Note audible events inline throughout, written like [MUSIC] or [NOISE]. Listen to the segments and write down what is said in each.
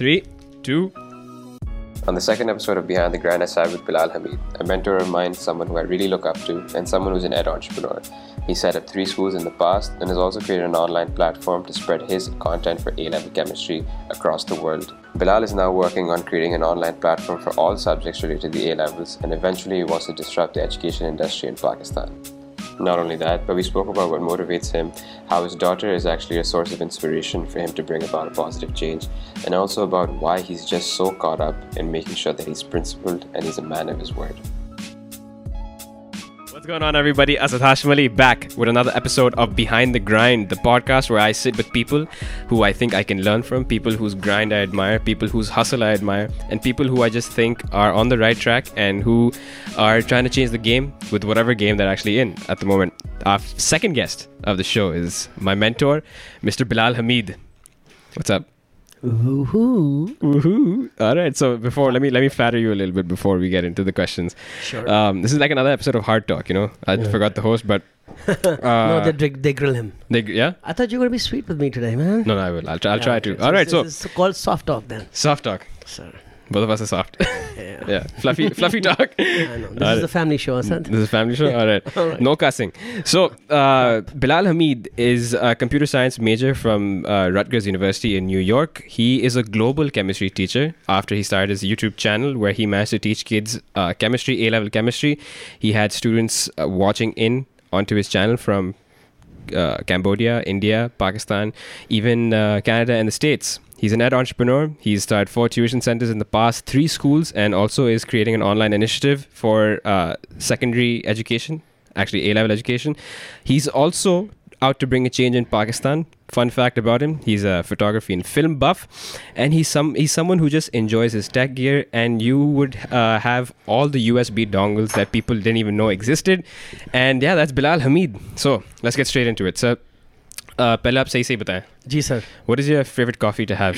Three, two. On the second episode of Behind the Grind, I sat with Bilal Hamid, a mentor of mine, someone who I really look up to, and someone who's an ed entrepreneur. He set up three schools in the past and has also created an online platform to spread his content for A level chemistry across the world. Bilal is now working on creating an online platform for all subjects related to the A levels, and eventually he wants to disrupt the education industry in Pakistan. Not only that, but we spoke about what motivates him, how his daughter is actually a source of inspiration for him to bring about a positive change, and also about why he's just so caught up in making sure that he's principled and he's a man of his word. Going on, everybody? Asad Hashmali back with another episode of Behind the Grind, the podcast where I sit with people who I think I can learn from, people whose grind I admire, people whose hustle I admire, and people who I just think are on the right track and who are trying to change the game with whatever game they're actually in at the moment. Our second guest of the show is my mentor, Mr. Bilal Hamid. What's up? Woohoo. Woohoo! All right. So before, let me let me flatter you a little bit before we get into the questions. Sure. Um, this is like another episode of Hard Talk. You know, I Yeah. forgot the host, but [LAUGHS] uh, no, they, they, grill him. they, yeah. I thought you were going to be sweet with me today, man. No, no, I will. I'll, try, I'll Yeah, try to. All right. this So is called soft talk then. soft talk. Sir. Both of us are soft. Yeah. yeah. Fluffy, fluffy talk. I know. This All is right. a family show, Asad. This is a family show. All right. All right. No cussing. So, uh, Bilal Hamid is a computer science major from uh, Rutgers University in New York. He is a global chemistry teacher after he started his YouTube channel where he managed to teach kids uh, chemistry, A level chemistry. He had students uh, watching in onto his channel from uh, Cambodia, India, Pakistan, even uh, Canada and the States. He's an ed entrepreneur. He's started four tuition centers in the past, three schools, and also is creating an online initiative for uh, secondary education, actually A level education. He's also out to bring a change in Pakistan. Fun fact about him: he's a photography and film buff, and he's some he's someone who just enjoys his tech gear. And you would uh, have all the USB dongles that people didn't even know existed. And yeah, that's Bilal Hamid. So let's get straight into it. So, पहले आप सही से बताएं. Ji, sir. What is your favorite coffee to have?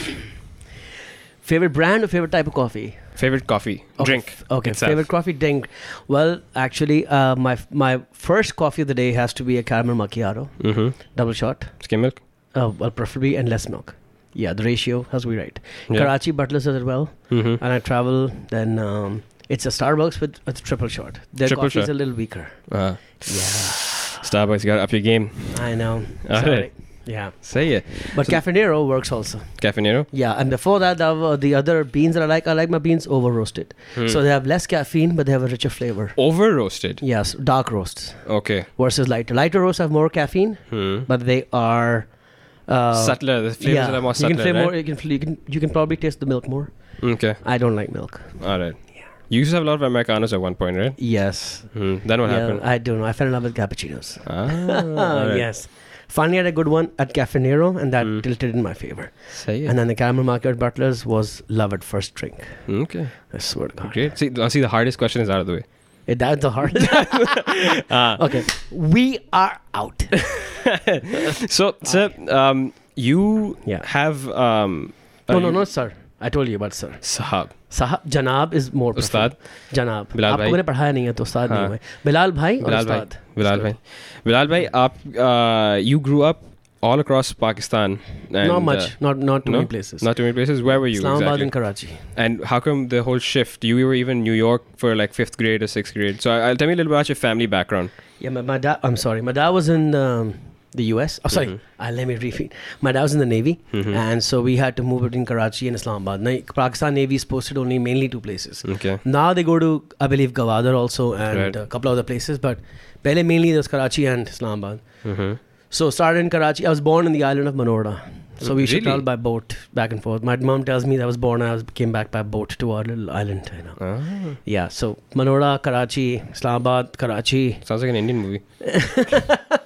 Favorite brand or favorite type of coffee? Favorite coffee Okay, drink. f- Okay. itself. Favorite coffee drink. Well, actually, uh, my my first coffee of the day has to be a caramel macchiato, Mm-hmm. double shot. Skim milk. Uh, well, preferably and less milk. Yeah, the ratio has to be right. Yeah. Karachi Butlers as well. Mm-hmm. And I travel, then um, it's a Starbucks with a triple shot. Their Triple coffee is shot. a little weaker. Uh, Yeah, Starbucks, you got to up your game. I know. All Sorry. right. Yeah, Say it. but So- Cafe Nero works also. Cafe Nero. Yeah, and before that, the, uh, the other beans that I like, I like my beans over roasted. Hmm. So they have less caffeine, but they have a richer flavor. Over roasted. Yes, dark roasts Okay. versus lighter. Lighter roasts have more caffeine, Hmm. but they are uh, subtler. The flavors yeah, are more you can right? more. You can, you can you can probably taste the milk more. Okay. I don't like milk. All right. You used to have a lot of Americanos at one point, right? Yes. Hmm. Then what yeah, happened? I don't know. I fell in love with cappuccinos. Ah, [LAUGHS] right. Yes. Finally, had a good one at Cafe Nero, and that Hmm. tilted in my favor. Say. And then the caramel market butlers was love at first drink. Okay. I swear to God. Great. See, uh, see, the hardest question is out of the way. It, that's the hard. [LAUGHS] [LAUGHS] Ah. okay, we are out. So, sir, um, you Yeah. have um. no, uh, no, no, sir. I told you about sir. Sahab. साहब जनाब is more उस्ताद? जनाब बिलाल आपको भाई? मैंने पढ़ाया नहीं है तो उस्ताद हाँ। नहीं हुए बिलाल भाई और Bilal bhai. Ustad Bilal bhai. Bilal bhai, aap, uh, you grew up all across Pakistan. And, not much uh, not not too no? many places not too many places. Where were you Islamabad exactly? and Karachi And how come the whole shift? You were even in New York for like fifth grade or sixth grade. So I- I'll tell me a little bit about your family background. yeah my, my dad I'm sorry my dad was in um, the US oh sorry Mhm. uh, let me repeat my dad was in the Navy Mhm. and so we had to move between Karachi and Islamabad now, Pakistan Navy is posted only mainly two places Okay. now they go to I believe Gwadar also and Right. a couple of other places but pehle mainly there's Karachi and Islamabad Mm-hmm. So started in Karachi. I was born in the island of Manora. So we should Really? travel by boat back and forth. My mom tells me that I was born and I was, came back by boat to our little island. You know. Ah, Yeah, so Manora, Karachi, Islamabad, Karachi. sounds like an Indian movie. [LAUGHS]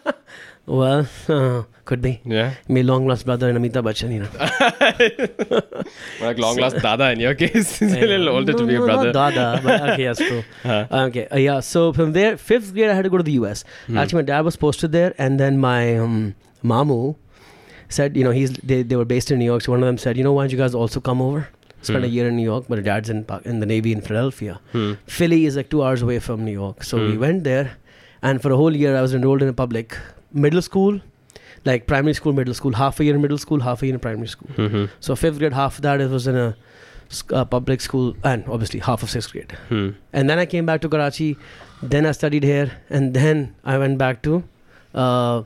Well, uh, [LAUGHS] could be. Yeah. My long lost brother and Amitabh Bachchan, you know. [LAUGHS] Like long lost Dada in your case. [LAUGHS] He's a little older no, to be a brother. Not Dada, but okay, that's true. Huh. Okay, uh, yeah. So from there, fifth grade, I had to go to the US. Hmm. Actually, my dad was posted there, and then my um, mamu said, you know, he's they, they were based in New York. So one of them said, you know, why don't you guys also come over? Spend a Hmm. year in New York, but dad's in in the Navy in Philadelphia. Hmm. Philly is like two hours away from New York. So we Hmm. went there, and for a whole year, I was enrolled in a public middle school. like primary school, middle school, half a year in middle school, half a year in primary school. Mm-hmm. So fifth grade, half of that it was in a sc- uh, public school, and obviously half of sixth grade. Hmm. And then I came back to Karachi. Then I studied here, and then I went back to uh,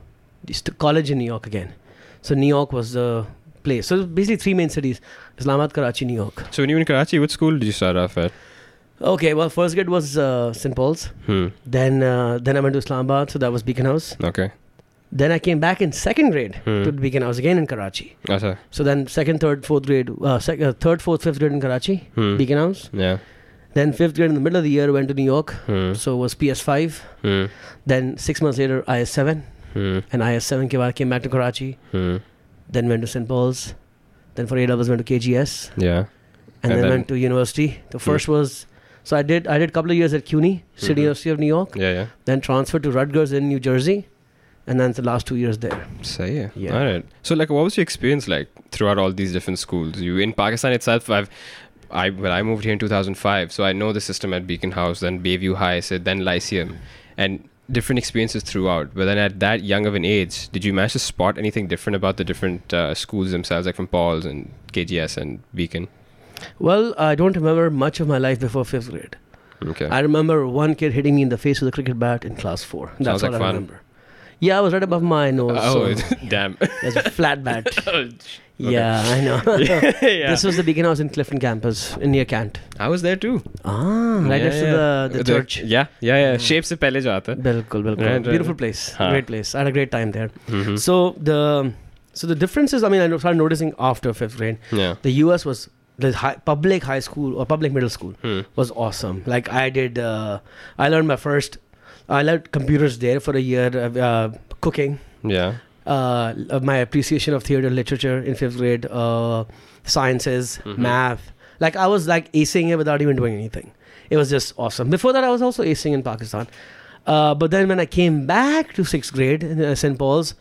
college in New York again. So New York was the place. So basically three main cities: Islamabad, Karachi, New York. So when you were in Karachi, what school did you start off at? Okay, well, first grade was uh, St. Paul's. Hmm. Then uh, then I went to Islamabad, so that was Beacon House. Okay. Then I came back in second grade hmm. to begin. I was again in Karachi. So then second, third, fourth grade, uh, sec- uh, third, fourth, fifth grade in Karachi, hmm. Beacon House. Yeah. Then fifth grade in the middle of the year went to New York. Hmm. So was PS5. Hmm. Then six months later IS7. Hmm. And IS7 came back to Karachi. Hmm. Then went to St. Paul's. Then for eight hours went to KGS. Yeah. And, and then, then, went to university. The first hmm. was so I did I did a couple of years at CUNY, City mm-hmm. University of New York. Yeah, yeah. Then transferred to Rutgers in New Jersey and then the last two years there. So yeah. Yeah. All right. So like, what was your experience like throughout all these different schools? You in Pakistan itself? I've, I well, I moved here in 2005, so I know the system at Beacon House, then Bayview High, so then Lyceum, and different experiences throughout. But then at that young of an age, did you manage to spot anything different about the different uh, schools themselves, like from Paul's and KGS and Beacon? Well, I don't remember much of my life before fifth grade. Okay. I remember one kid hitting me in the face with a cricket bat in class four. That's Sounds all like I fun. remember. Yeah, I was right above my nose. oh, so [LAUGHS] damn. there's a flat bat. [LAUGHS] Okay. Yeah, I know. [LAUGHS] yeah. This was the Beacon House in Clifton campus in near Kent. I was there too. Ah, right Yeah, next to yeah. the, the church. Yeah, yeah, yeah. Shape se pehle jo aata hai. Bilkul, bilkul. Right, right. Beautiful place. Huh. Great place. I had a great time there. Mhm. So the so the differences. I mean, I started noticing after fifth grade. yeah. The U.S. was the high, public high school or public middle school Hmm. was awesome. Like I did, uh, I learned my first. I learned computers there for a year. Uh, uh, cooking. Yeah. Uh, my appreciation of theater literature in fifth grade. Uh, sciences, Mhm. math. Like I was like acing it without even doing anything. It was just awesome. Before that, I was also acing in Pakistan. Uh, but then when I came back to sixth grade in uh, St. Paul's,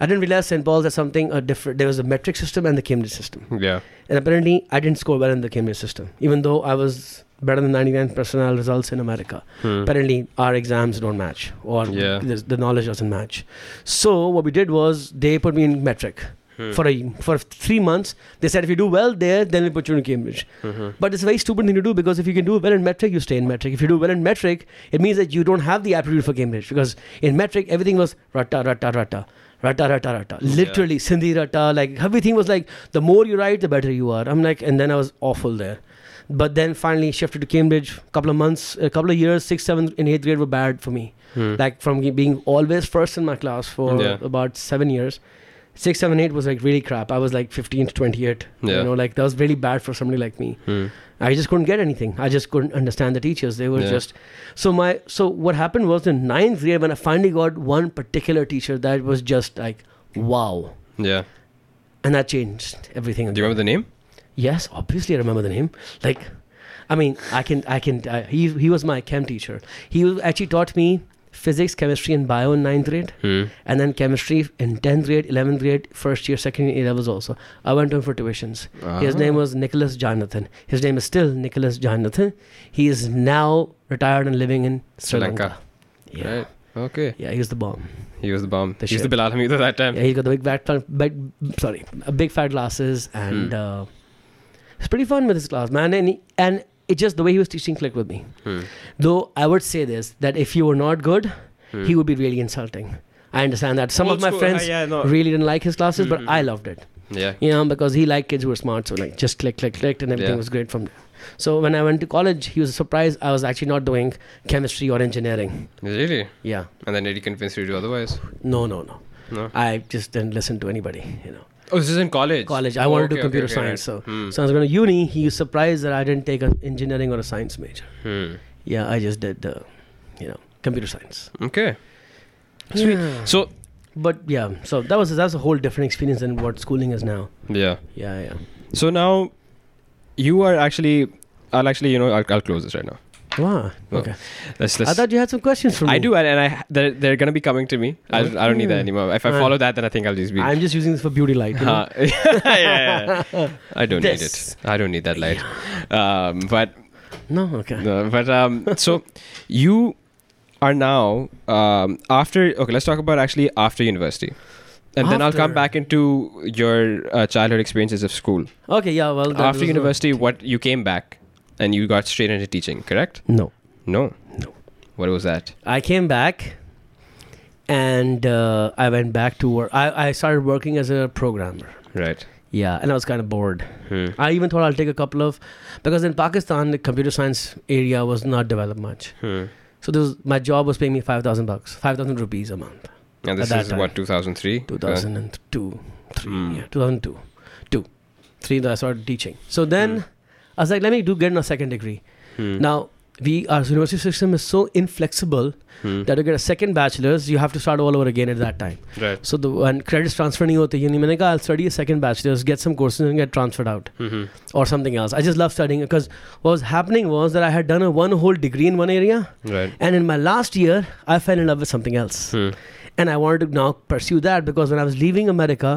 I didn't realize St. Paul's had something uh, different. There was a metric system and the Cambridge system. Yeah. And apparently, I didn't score well in the Cambridge system, even though I was better than 99 percentile results in America. Hmm. Apparently, our exams don't match, or Yeah. the, the knowledge doesn't match. So what we did was they put me in metric Hmm. for a for three months. They said if you do well there, then we put you in Cambridge. Mhm. But it's a very stupid thing to do because if you can do well in metric, you stay in metric. If you do well in metric, it means that you don't have the aptitude for Cambridge because in metric everything was rata rata rata. Rata rata rata. Literally Sindhi rata. Like everything was like the more you write, the better you are. I'm like, and then I was awful there. But then finally shifted to Cambridge. A couple of months, a couple of years, sixth, seventh, and eighth grade were bad for me. Hmm. Like from being always first in my class for Yeah. about seven years. Six, seven, eight was like really crap. I was like 15 to 28. Yeah. You know, like that was really bad for somebody like me. Hmm. I just couldn't get anything. I just couldn't understand the teachers. They were Yeah. just so my so what happened was in ninth grade when I finally got one particular teacher that was just like wow, Yeah. and that changed everything. Do you remember the name? Yes, obviously I remember the name. Like, I mean, I can I can. Uh, he he was my chem teacher. He actually taught me physics, chemistry, and bio in ninth grade, Hmm. and then chemistry in tenth grade, eleventh grade, first year, second year, A levels also. I went to him for tuitions. His name Ah. was Nicholas Jonathan. His name is still Nicholas Jonathan. He is now retired and living in Sri Sri Lanka. Lanka. Yeah. Right. Okay. Yeah, he's the bomb. He was the bomb. The He's shit. the Bilal Hamid of that time. Yeah, he's got the big fat, big, sorry, big fat glasses, and Hmm. uh, it's pretty fun with his class, man. And he, and it just the way he was teaching clicked with me. Hmm. Though I would say this that if you were not good, Hmm. he would be really insulting. I understand that some Old of my school, friends uh, yeah, no. really didn't like his classes, but Mhm. I loved it. Yeah. You know, because he liked kids who were smart, so like just click, click, clicked, and everything Yeah. was great from there. So when I went to college, he was surprised I was actually not doing chemistry or engineering. Really? Yeah, And then did he convince you to do otherwise? no, no, no. No. I just didn't listen to anybody. You know, Oh, this is in college. college. I Oh, wanted to okay, do computer okay, science, right. so Hmm. so I was going to uni. He was surprised that I didn't take an engineering or a science major. Hmm. Yeah, I just did, the, you know, computer science. Okay. Sweet. Yeah. So But yeah, so that was that was a whole different experience than what schooling is now. yeah. Yeah, yeah. So now you are actually. I'll actually, you know, I'll, I'll close this right now. Wow. Okay. Let's, let's, I thought you had some questions for me. I do, and, and I they're, they're gonna be coming to me. I, I don't need that anymore. If I follow that, then I think I'll just be. I'm just using this for beauty light. You know? [LAUGHS] Yeah, yeah, yeah. I don't need it. I don't need that light. [LAUGHS] Um, but no, okay. no, but um, so you are now um, after. Okay, let's talk about actually after university. And then I'll come back into your uh, childhood experiences of school. Okay, yeah, well. After university, what you came back and you got straight into teaching, correct? No. No. No. What was that? I came back and uh, I went back to work. I, I started working as a programmer. Right. Yeah, and I was kind of bored. Hmm. I even thought I'll take a couple of because in Pakistan the computer science area was not developed much. Hmm. So there was, my job was paying me five thousand bucks, five thousand rupees a month. And this is time. what 2003. Two thousand and two, three, Hmm. yeah, two thousand two, two, three. That I started teaching. So then Hmm. I was like, let me do get a second degree. Hmm. Now we our university system is so inflexible Hmm. that to get a second bachelor's you have to start all over again at that time. Right. So the when credits transfer नहीं होते uni मैंने कहा I'll study a second bachelor's, get some courses and get transferred out hmm or something else. I just love studying because what was happening was that I had done a one whole degree in one area Right. and in my last year I fell in love with something else. Hmm. And I wanted to now pursue that because when I was leaving America,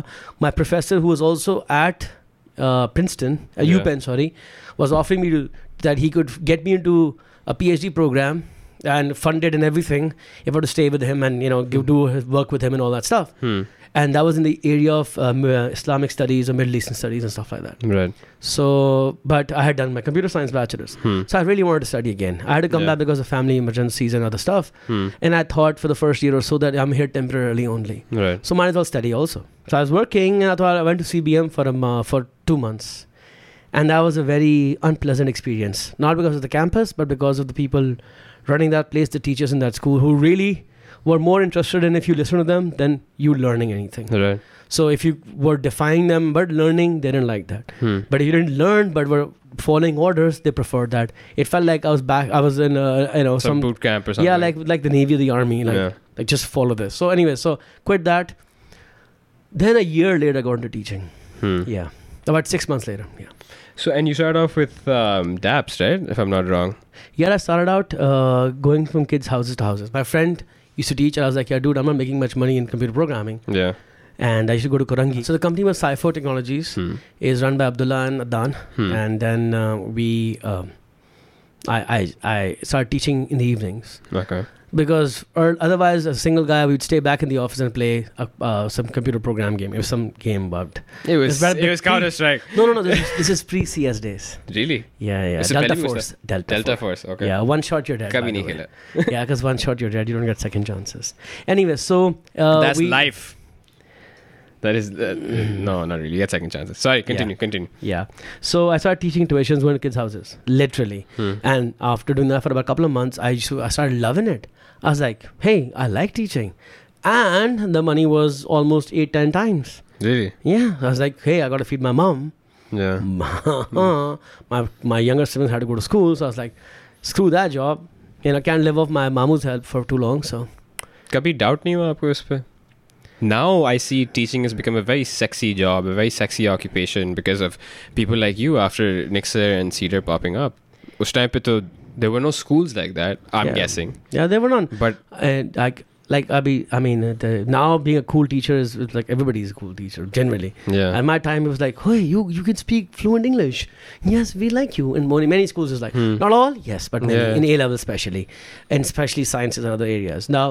my professor who was also at uh, Princeton, uh, Yeah. UPenn, sorry, was offering me to, that he could get me into a PhD program and funded and everything if I were to stay with him and you know give, do his work with him and all that stuff. Hmm. And that was in the area of um, uh, Islamic studies or Middle Eastern studies and stuff like that. Right. So, but I had done my computer science bachelor's. Hmm. So I really wanted to study again. I had to come Yeah. back because of family emergencies and other stuff. Hmm. And I thought for the first year or so that I'm here temporarily only. Right. So might as well study also. So I was working and I thought I went to CBM for a mo- for two months. And that was a very unpleasant experience. Not because of the campus, but because of the people running that place, the teachers in that school who really were more interested in if you listen to them than you learning anything. Right. So if you were defying them but learning, they didn't like that. Hmm. But if you didn't learn but were following orders, they preferred that. It felt like I was back. I was in a, you know Some, some boot camp or something. yeah like like the navy or the army like yeah. like just follow this. So anyway, so quit that. Then a year later, I got into teaching. Hmm. Yeah, about six months later. Yeah, So and you started off with um, DApps, right? If I'm not wrong. yeah. I started out uh, going from kids' houses to houses. My friend used to teach, and I was like, "Yeah, dude, I'm not making much money in computer programming." Yeah. And I used to go to Korangi. So the company was Cypher Technologies. Hmm. is run by Abdullah and Adan, Hmm. and then uh, we, um, I, I, I started teaching in the evenings Okay because or otherwise a single guy would stay back in the office and play a, uh, some computer program game if some game bugged it was it was, counter strike [LAUGHS] no no no this, this is pre cs days really yeah yeah delta, force, delta, delta force force okay yeah one shot you're dead Kabhi by [LAUGHS] yeah because one shot you're dead you don't get second chances anyway so uh, that's we, life that is uh, [CLEARS THROAT] no, not really. You get second chances. Sorry, continue, yeah. continue. Yeah. So I started teaching tuitions when kids' houses, literally. Hmm. And after doing that for about a couple of months, I just, I started loving it. I was like, hey, I like teaching. And the money was almost eight, ten times. Really? Yeah. I was like, hey, I got to feed my mom. Yeah. [LAUGHS] my, my younger siblings had to go to school. So I was like, screw that job. You know, can't live off my mamu's help for too long. So. कभी doubt नहीं हुआ आपको इस now I see teaching has become a very sexy job, a very sexy occupation because of people like you after Nixor and Cedar popping up. उस time पे तो there were no schools like that. I'm Yeah. guessing, yeah, they were none. but And like, like I be, I mean, uh, the, now being a cool teacher is is like everybody's a cool teacher generally. yeah, At my time, it was like, hey, you you can speak fluent English. Yes, we like you. In many, many schools, it's like, Hmm. not all, yes, but many. Yeah. In A level, especially, and especially sciences and other areas. Now,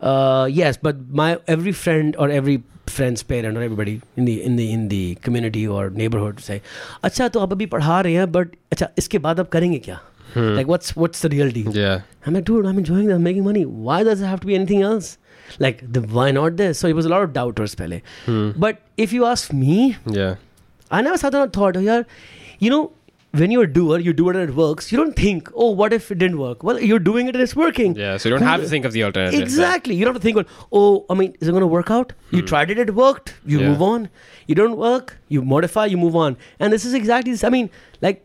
uh, yes, but my every friend or every friend's parent or everybody in the in the in the community or neighborhood say, अच्छा तो आप अभी पढ़ा रहे हैं, but अच्छा इसके बाद आप करेंगे क्या? Hmm. Like what's what's the real deal? yeah, I'm like, dude, I'm enjoying this, I'm making money. Why does it have to be anything else? Like, the, why not this? So it was a lot of doubters, pehle. Hmm. But if you ask me, yeah, I never sat down and thought, oh, yeah, you know, when you're a doer, you do it and it works. You don't think, oh, what if it didn't work? Well, you're doing it and it's working. yeah. So you don't have to think of the alternative. Exactly. You don't have to think, well, oh, I mean, is it going to work out? You Hmm. tried it, it worked. You Yeah. move on. You don't work, you modify, you move on. And this is exactly this. I mean, like,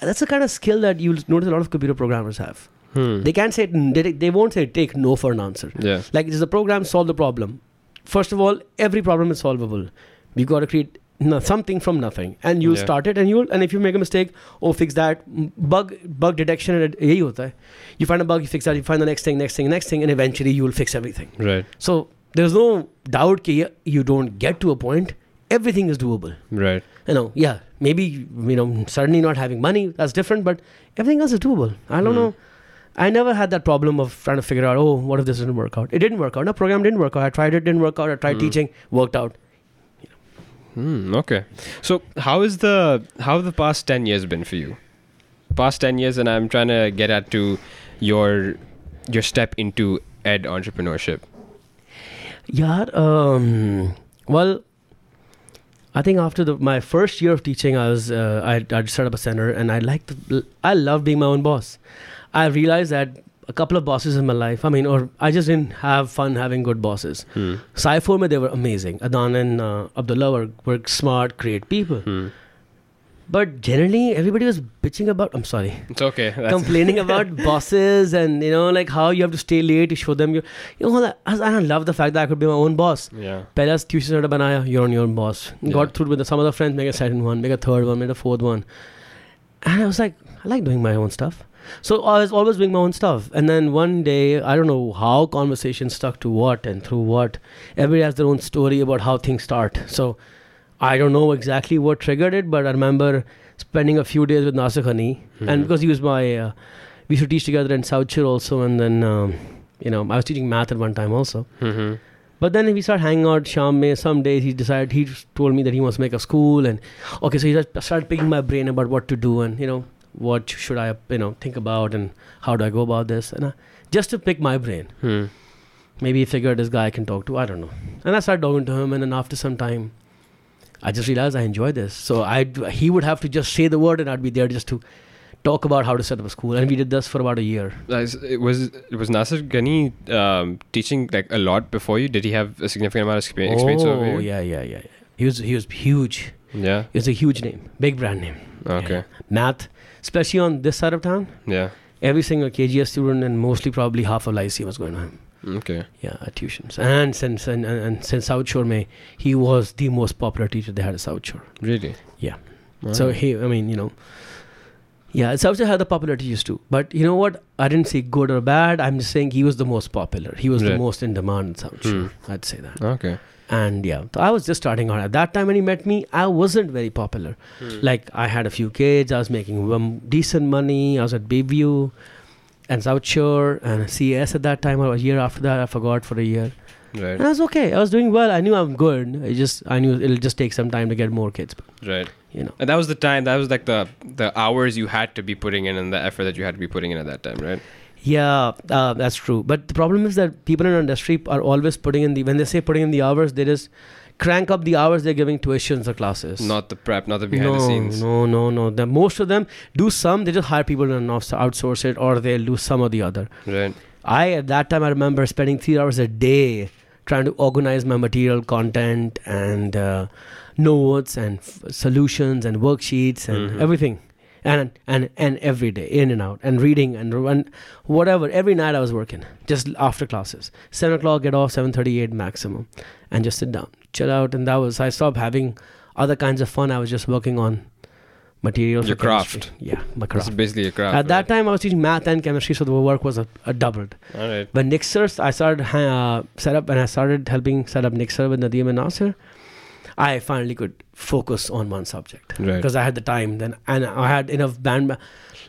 that's the kind of skill that you'll notice a lot of computer programmers have. Hmm. They can't say, they, they won't say take no for an answer. Yeah. Like, is the program solve the problem? First of all, every problem is solvable. You got to create no, something from nothing, and you'll Yeah. start it, and you'll. And if you make a mistake, oh, fix that. M- Bug bug detection, and it- यही होता है. You find a bug, you fix that. You find the next thing, next thing, next thing, and eventually you will fix everything. Right. So there's no doubt that you don't get to a point. Everything is doable. Right. You know, yeah, maybe you know, suddenly not having money that's different, but everything else is doable. I don't Hmm. know. I never had that problem of trying to figure out, oh, what if this didn't work out? It didn't work out. No program didn't work out. I tried it, didn't work out. I tried Mm. teaching, worked out. Hmm, okay. So how is the how have the past ten years been for you? Past ten years, and I'm trying to get at to your your step into ed entrepreneurship. Yeah. Um, well, I think after the, my first year of teaching, I was uh, I I set up a center, and I liked I love being my own boss. I realized that a couple of bosses in my life. I mean, or I just didn't have fun having good bosses. Hmm. Sci they were amazing. Adan and uh, Abdullah were, were smart, great people. Hmm. But generally, everybody was bitching about. I'm sorry, It's okay. That's, complaining [LAUGHS] about bosses and you know like how you have to stay late to show them you. You know, I, I love the fact that I could be my own boss. yeah. पहला tuition center बनाया you're on your own boss Yeah. got through with some other friends make a second one make a third one make a fourth one and I was like I like doing my own stuff so I was always doing my own stuff and then one day I don't know how conversation stuck to what and through what everybody has their own story about how things start so I don't know exactly what triggered it but I remember spending a few days with Nasir Ghani and Mhm. because he was my uh, we used to teach together in South Shore also and then um, you know I was teaching math at one time also Mhm. but then we started hanging out Sham Mein. Some days he decided, he told me that he wants to make a school. And okay, so he started picking my brain about what to do and, you know, what should I, you know, think about and how do I go about this. And I, just to pick my brain. Hmm. Maybe he figured this guy I can talk to. I don't know. And I started talking to him. And then after some time, I just realized I enjoy this. So I, he would have to just say the word and I'd be there just to talk about how to set up a school. And we did this for about a year. It was was Nasir Ghani um, teaching like a lot before you? Did he have a significant amount of expe- experience oh, you? yeah, yeah, yeah, yeah. He was, he was huge. Yeah. He was a huge name, big brand name. Okay. Yeah. Math, especially on this side of town, Yeah. every single KGS student and mostly probably half of Lyceum was going to him. Okay. Yeah, at tuitions. And since and, and, and since South Shore, May, he was the most popular teacher they had at South Shore. Really? Yeah. Wow. So he, I mean, you know, yeah, South Shore had the popular teachers too. But you know what? I didn't say good or bad. I'm just saying he was the most popular. He was the most in demand in South Shore. Hmm. I'd say that. Okay. And yeah, so I was just starting out. At that time when he met me, I wasn't very popular. Hmm. Like I had a few kids, I was making um, decent money. I was at Bayview and South Shore and CS at that time. Or a year after that, I forgot for a year. Right. And I was okay. I was doing well. I knew I'm good. I just I knew it'll just take some time to get more kids. But, Right. you know, And that was the time. That was like the the hours you had to be putting in and the effort that you had to be putting in at that time, right? yeah, uh, that's true. But the problem is that people in our industry are always putting in the when they say putting in the hours, they just crank up the hours they're giving tuitions or classes. Not the prep, not the behind no, the scenes. No, no, no. The, most of them do some. They just hire people and outs- outsource it, or they'll do some or the other. Right. I at that time I remember spending three hours a day trying to organize my material, content, and uh, notes, and f- solutions, and worksheets, and Mhm. everything, and and and every day in and out, and reading and run, whatever. Every night I was working, just after classes. Seven o'clock, get off. Seven thirty-eight maximum, and just sit down, chill out, and that was. I stopped having other kinds of fun. I was just working on material. Your for craft. Yeah, my This craft. is basically a craft. At that time, I was teaching math and chemistry, so the work was a, a doubled. All right. When Nixor, I started uh, set up, and I started helping set up Nixor with Nadeem and Nasir. I finally could focus on one subject Right. because I had the time then, and I had enough band.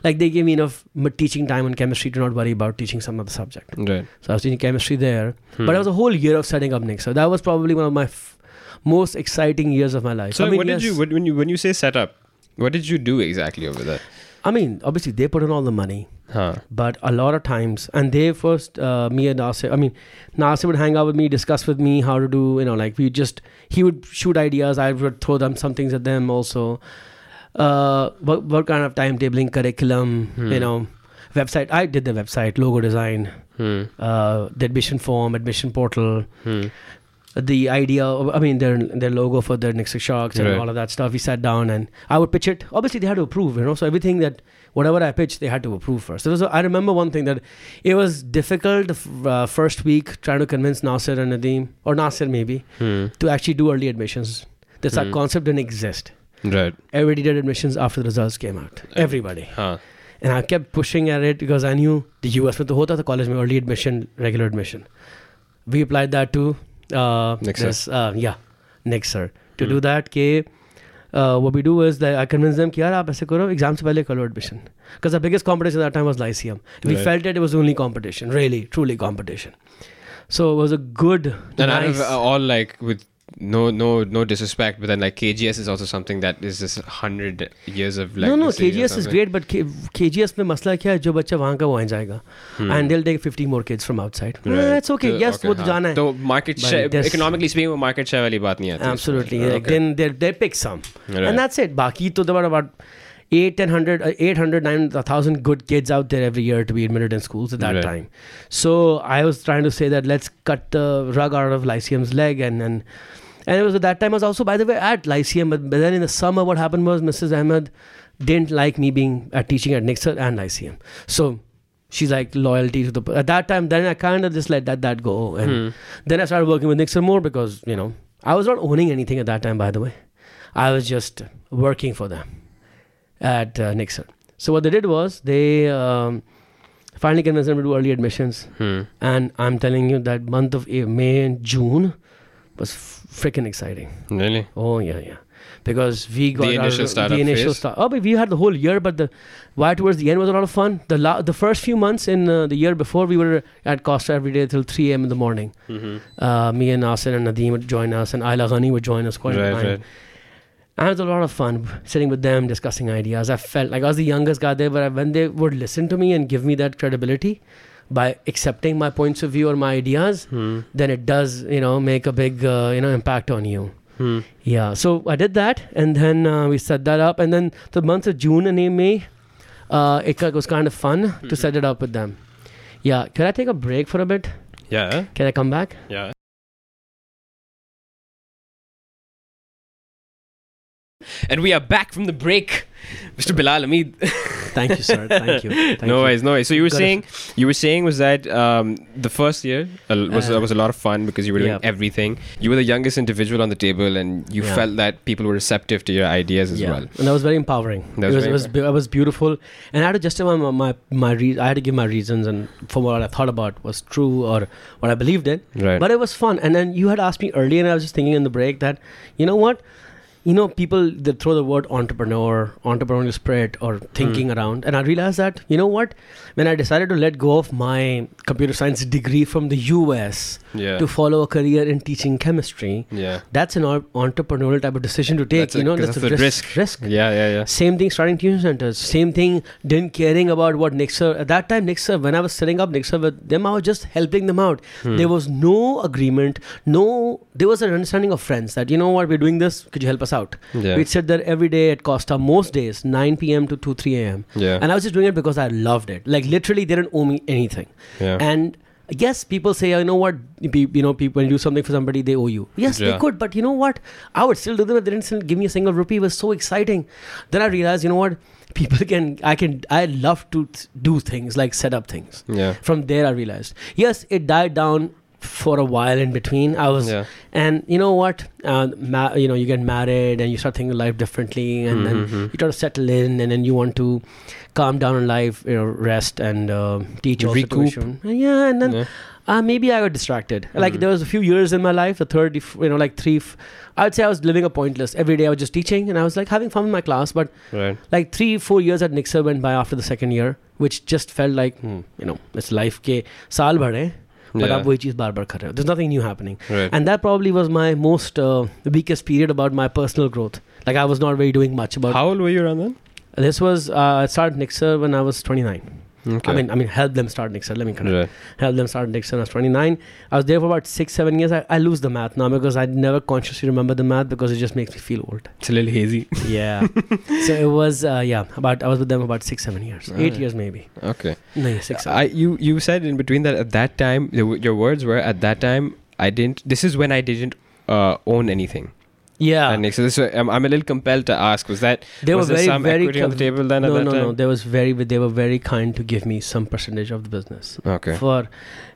Like they gave me enough teaching time on chemistry to not worry about teaching some other subject. Right. So I was teaching chemistry there, Hmm. but it was a whole year of setting up Nixor. That was probably one of my f- most exciting years of my life. So I mean, what did yes, you when you when you say setup? What did you do exactly over there? I mean, obviously they put in all the money. Huh. but a lot of times and they first uh, me and Nasir I mean Nasir would hang out with me discuss with me how to do you know like we just he would shoot ideas I would throw them some things at them also uh, what, what kind of timetabling curriculum Hmm. you know website I did the website logo design Hmm. uh, the admission form admission portal Hmm. the idea of, I mean their their logo for their Nixor Sharks and Right. all of that stuff we sat down and I would pitch it obviously they had to approve you know so everything that whatever I pitched they had to approve first there was I remember one thing that it was difficult uh, first week trying to convince Nasir and Nadeem or Nasir maybe Hmm. to actually do early admissions this Hmm. concept didn't exist Right. everybody did admissions after the results came out everybody Huh. and I kept pushing at it because I knew the US with the hota the college में early admission regular admission we applied that to uh, Nixer. this, uh, yeah Nixer to Hmm. do that ke uh, what we do is that I convince them कि यार आप ऐसे करो exam से पहले कर लो admission because the biggest competition at that time was Lyceum we Right. felt that it was the only competition really truly competition so it was a good And out nice of uh, all like with no no no disrespect but then like kgs is also something that is just 100 years of like no no kgs is great but K- kgs mein masla kya hai jo bachcha wahan ka wahan jayega hmm. and they'll take 50 more kids from outside right. Eh, that's okay so, yes okay, wo to jana hai so market share economically speaking market share wali baat nahi aati absolutely yeah. okay. then they they pick some right. and that's it baki to there are about 800 uh, 800 9000 good kids out there every year to be admitted in schools at that right. time so i was trying to say that let's cut the rug out of lyceum's leg and and and it was at that time i was also by the way at lyceum but, then in the summer what happened was mrs ahmed didn't like me being uh, teaching at nixor and lyceum so she's like loyalty to the at that time then i kind of just let that that go and Hmm. then I started working with Nixor more because, you know, I was not owning anything at that time, by the way. I was just working for them at uh, Nixor. So what they did was they um, finally convinced them to do early admissions. Hmm. And I'm telling you that month of May and June was freaking exciting. Really? Oh yeah, yeah. Because we got our- initial startup the initial phase? start. Oh, but we had the whole year, but the why towards the end was a lot of fun. The la- the first few months in uh, the year before, we were at Costa every day till 3 a.m. in the morning. Mm-hmm. Uh, me and Nasir and Nadeem would join us, and Ayla Ghani would join us quite a Right, time. right. And it was a lot of fun sitting with them, discussing ideas. I felt like I was the youngest guy there, but when they would listen to me and give me that credibility by accepting my points of view or my ideas, Hmm. then it does, you know, make a big, uh, you know, impact on you. Hmm. Yeah, so I did that, and then uh, we set that up, and then the month of June and May, uh, it was kind of fun to set it up with them. Yeah, can I take a break for a bit? Yeah. Can I come back? Yeah. And we are back from the break, Mr. Bilal Hamid. Thank you, sir. Thank you. Thank no you. worries, no worries. So you were Got it. saying, you were saying was that um, the first year uh, was Uh, was a lot of fun because you were doing yeah. everything. You were the youngest individual on the table, and you Yeah. felt that people were receptive to your ideas as yeah. well. and that was very empowering. That it was was, very it was, be- it was beautiful, and I had to justify my my, my re- I had to give my reasons and for what I thought about was true or what I believed in. Right. But it was fun. And then you had asked me earlier, and I was just thinking in the break that, you know what? You know, people that throw the word entrepreneur, entrepreneurial spirit, or thinking Hmm. around. And I realized that, you know what? When I decided to let go of my computer science degree from the US yeah. to follow a career in teaching chemistry, yeah. that's an entrepreneurial type of decision to take. That's a- you know, that's that's a the risk. risk. Yeah. Yeah. Yeah. Same thing starting tuition centers. Same thing didn't caring about what Nixor at that time Nixor when I was setting up Nixor with them I was just helping them out. Hmm. There was no agreement, no there was an understanding of friends that you know what we're doing this, could you help us out? Yeah. We'd sit there every day at Costa most days, 9 p.m. to 2 3 a.m. Yeah. And I was just doing it because I loved it. Like literally they didn't owe me anything. yeah. And yes, people say, oh, you know what, you know, people when you do something for somebody, they owe you. Yes, Yeah. they could, but you know what? I would still do them if they didn't give me a single rupee. It was so exciting. Then I realized, you know what? [LAUGHS] People can, I can, I love to do things like set up things. yeah. From there, I realized, yes, it died down for a while in between. I was, yeah. and you know what? Uh, ma- you know, you get married and you start thinking life differently, and mm-hmm. then you try to settle in, and then you want to calm down in life, you know, rest and uh, teach your recoup. Situation. Yeah, and then. Yeah. Uh, maybe I got distracted. Mm-hmm. Like there was a few years in my life, the third, you know, like three, f- I'd say I was living a pointless. Every day I was just teaching and I was like having fun in my class. But right. like three, four years at Nixor went by after the second year, which just felt like, hmm. you know, it's life ke saal bhare but yeah. आप वही चीज़ बार बार there's nothing new happening. And that probably was my most uh, weakest period about my personal growth. Like I was not really doing much about how old were you around then? This was uh, I started Nixor when I was 29 Okay. I mean, I mean, help them start Nixor. Let me correct. Right. Help them start Nixor. I was 29. I was there for about six, seven years. I, I lose the math now because I never consciously remember the math because it just makes me feel old. It's a little hazy. [LAUGHS] Yeah. so it was, uh, yeah, about I was with them about six, seven years, eight years maybe. Okay. No, yeah, six, seven. I you you said in between that at that time your your words were at that time I didn't. This is when I didn't uh, own anything. Yeah. And so this, I'm, I'm a little compelled to ask. Was that they was were very, some very equity on the table then no, at that no, time? no. There was very, they were very kind to give me some percentage of the business. Okay. For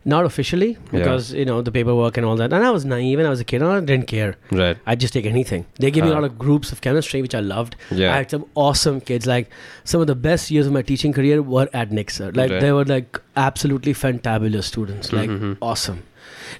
not officially because you know the paperwork and all that. And I was naive and I was a kid and I didn't care. Right. I'd just take anything. They gave me a lot of groups of chemistry, which I loved. Yeah. I had some awesome kids. Like some of the best years of my teaching career were at Nixor. Like Right. they were like absolutely fantabulous students. Like Mhm. awesome.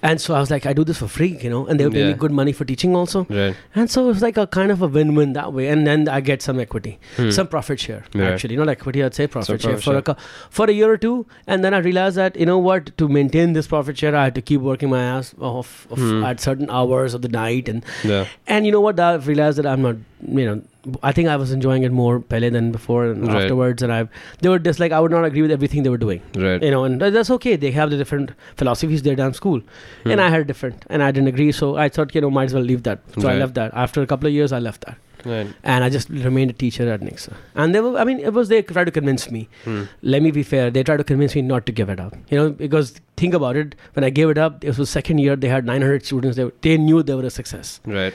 And so I was like, I do this for free, you know, and they would pay me good money for teaching also. Right. And so it was like a kind of a win-win that way, and then I get some equity, Hmm. some profit share. Actually, not equity, I'd say profit share profit for a for a year or two, and then I realized that you know what, to maintain this profit share, I had to keep working my ass off, off Hmm. at certain hours of the night, and Yeah. and you know what, I've realized that I'm not, you know, I think I was enjoying it more pele than before and Right. afterwards, and I they were just like I would not agree with everything they were doing Right. you know, and that's okay. They have the different philosophies there down school, Hmm. and I had different, and I didn't agree. So I thought, you know, might as well leave that. So I left that. After a couple of years, I left that, Right. and I just remained a teacher at Nixor. And they were, I mean, it was they tried to convince me. Hmm. Let me be fair. They tried to convince me not to give it up. You know, because think about it. When I gave it up, it was second year. They had 900 students. They, they knew they were a success. Right.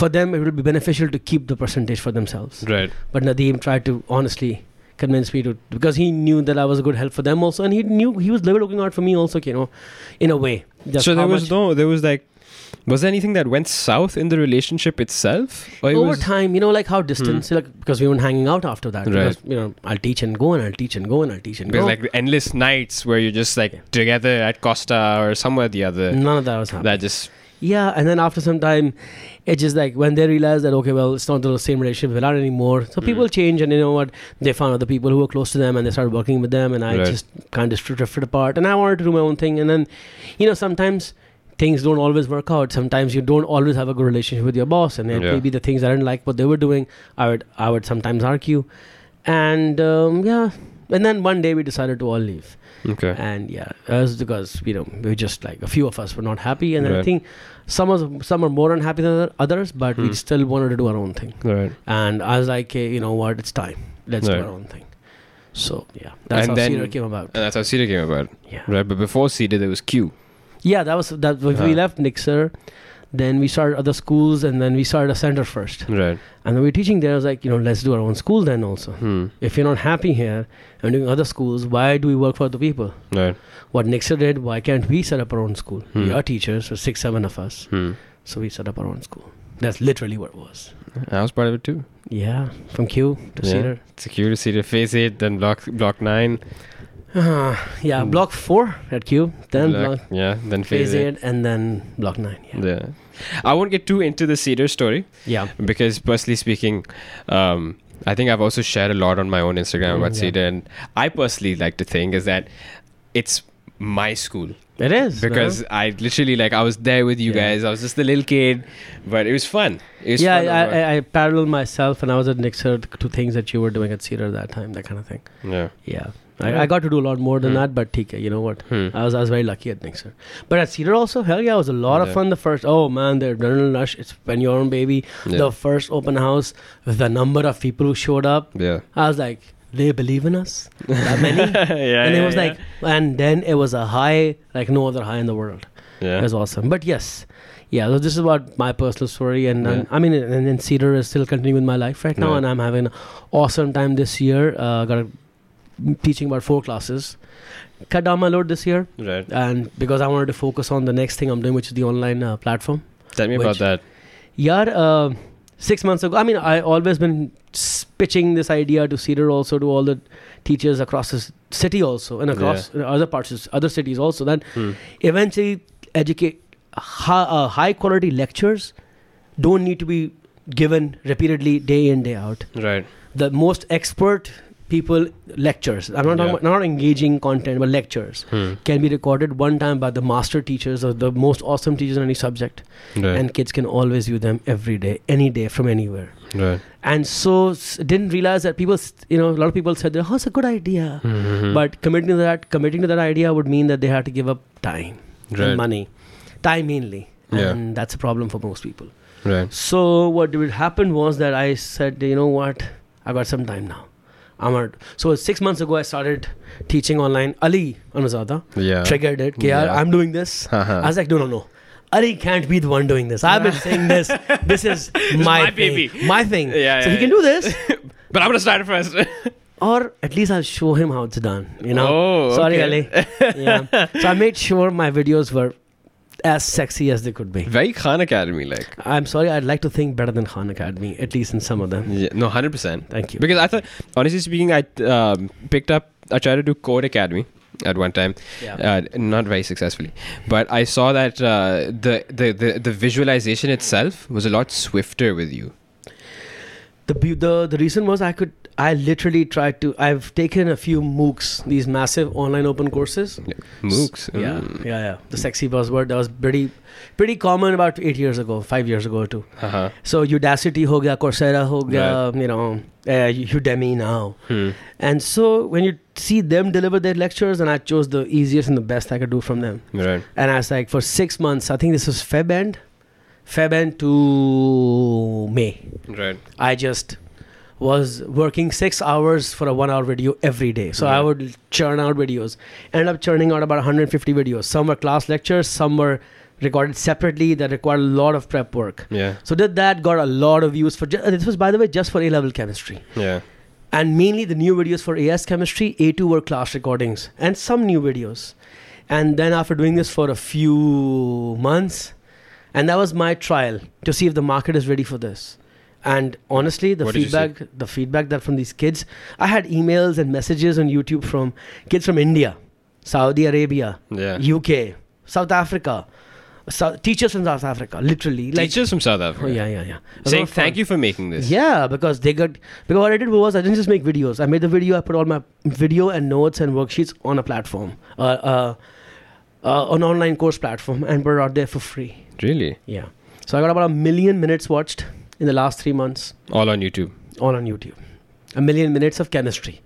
For them, it will be beneficial to keep the percentage for themselves. Right. But Nadeem tried to honestly convince me to because he knew that I was a good help for them also, and he knew he was level looking out for me also, you know, in a way. So there was no, there was like, was there anything that went south in the relationship itself? Or it over was, time, you know, like how distance, like because we weren't hanging out after that. Hmm. Right. Because, you know, I'll teach and go, and I'll teach and go, and I'll teach and There's go. like endless nights where you're just like together at Costa or somewhere or the other. None of that was happening. That just Yeah, and then after some time, it's just like when they realize that okay, well, it's not the same relationship with Bilal anymore. So Mm. people change, and you know what? They found other people who were close to them, and they started working with them, and I Right. just kind of drifted apart. And I wanted to do my own thing, and then, you know, sometimes things don't always work out. Sometimes you don't always have a good relationship with your boss, and it Yeah. may be the things I didn't like what they were doing. I would I would sometimes argue, and um, yeah, and then one day we decided to all leave. Okay. And yeah, was because you know we just like a few of us were not happy, and I think some of some are more unhappy than others, but we Hmm. still wanted to do our own thing. Right. And I was like, hey, you know what, it's time. Let's Right. do our own thing. So yeah, that's And how then- Cedar came about. And that's how Cedar came about. Yeah, Right. But before Cedar, there was Q. yeah, that was that. When we Uh-huh. left Nixor, then we started other schools, and then we started a center first. Right. And when we are teaching there, I was like, you know, let's do our own school then also. Hmm. If you're not happy here and doing other schools, why do we work for the people? Right. What Nixor did, why can't we set up our own school? We Hmm. are teachers, so six, seven of us. Hmm. So we set up our own school. That's literally what it was. I was part of it too. Yeah, from Q to Yeah. Cedar. It's Q to Cedar, phase eight, then block block nine. Uh, [SIGHS] yeah, Hmm. block four at Q, then block, block, yeah, then phase, phase eight. eight, and then block nine. Yeah. Yeah. I won't get too into the Cedar story Yeah. because, personally speaking, um, I think I've also shared a lot on my own Instagram Mm, about yeah. Cedar, and I personally like to think is that it's my school It is. because I literally like I was there with you Yeah. guys. I was just a little kid, but it was fun. It was yeah, fun I. I, I paralleled myself and I was at Nixor to things that you were doing at Cedar that time, that kind of thing. yeah. Yeah. Yeah. I, I got to do a lot more than Hmm. that, but TK, you know what? Hmm. I was I was very lucky at Nixor. But at Cedar also, hell yeah, it was a lot of fun the first. Oh man, the adrenaline rush. It's when you're on baby. Yeah. The first open house, the number of people who showed up. yeah. I was like, they believe in us? That many? [LAUGHS] yeah. and it was yeah. like, and then it was a high like no other high in the world. yeah. It was awesome. But yes, yeah. So this is about my personal story, and Yeah. I mean, and then Cedar is still continuing with my life right now, Yeah. and I'm having an awesome time this year. Uh, got a, teaching about four classes. Cut down my load this year, right. and because I wanted to focus on the next thing I'm doing, which is the online uh, platform. Tell me about that. Yeah, uh, six months ago. I mean, I always been pitching this idea to Cedar also to all the teachers across the city also and across uh, other parts of other cities also that Hmm. eventually educate high, uh, high quality lectures don't need to be given repeatedly day in day out Right. the most expert people lectures i'm not Yeah. about not engaging content but lectures Hmm. can be recorded one time by the master teachers or the most awesome teachers in any subject Right. and kids can always view them every day any day from anywhere right. and so s- didn't realize that people you know a lot of people said oh it's a good idea Mhm. but committing to that committing to that idea would mean that they had to give up time right. and money time mainly Yeah. and that's a problem for most people Right. so what would happen was that i said you know what i got some time now i'm so six months ago i started teaching online. Ali anuzada Yeah. triggered it. "Okay, Yeah. i'm doing this. [LAUGHS] Uh-huh. i was like no no no. Ali can't be the one doing this. I've been saying this. [LAUGHS] This is my, my thing, baby. my thing. Yeah, so yeah, he can do this. [LAUGHS] but I'm gonna start it first. or at least i'll show him how it's done you know? Oh, sorry okay. ali. Yeah. So i made sure my videos were as sexy as they could be Very Khan Academy like. i'm sorry i'd like to think better than khan academy at least in some of them Yeah, no, hundred percent. thank you Because I thought, honestly speaking, I um, picked up. I tried to do Code Academy at one time, Yeah. uh, not very successfully. But I saw that uh, the, the the the visualization itself was a lot swifter with you. the the the reason was I could I literally tried to I've taken a few MOOCs these massive online open courses MOOCs. yeah mm. yeah yeah the sexy buzzword that was pretty pretty common about 8 years ago 5 years ago or two Uh-huh. so Udacity ho gaya Coursera ho gaya you know uh, Udemy now Hmm. and so when you see them deliver their lectures and I chose the easiest and the best I could do from them Right. and I was like for 6 months I think this was Feb end Feb end to May Right. I just was working six hours for a one hour video every day. So I would churn out videos. end up churning out about 150 videos. Some were class lectures, some were recorded separately that required a lot of prep work. Yeah. So did that, got a lot of views for. This was by the way just for A level chemistry, Yeah. and mainly the new videos for AS chemistry. A2 were class recordings and some new videos. And then after doing this for a few months, and that was my trial to see if the market is ready for this. And honestly, the What did you see? feedback, the feedback that from these kids, I had emails and messages on YouTube from kids from India, Saudi Arabia, Yeah. UK, South Africa, Sou- teachers from South Africa, literally. Like, Teachers from South Africa. oh yeah, yeah, yeah. Saying thank you for making this. Yeah, because they got because what I did was I didn't just make videos. I made the video. I put all my video and notes and worksheets on a platform, uh, uh, uh, an online course platform, and put it out there for free. Really. Yeah. So I got about a million minutes watched in the last three months, All on YouTube. all on YouTube. A million minutes of chemistry.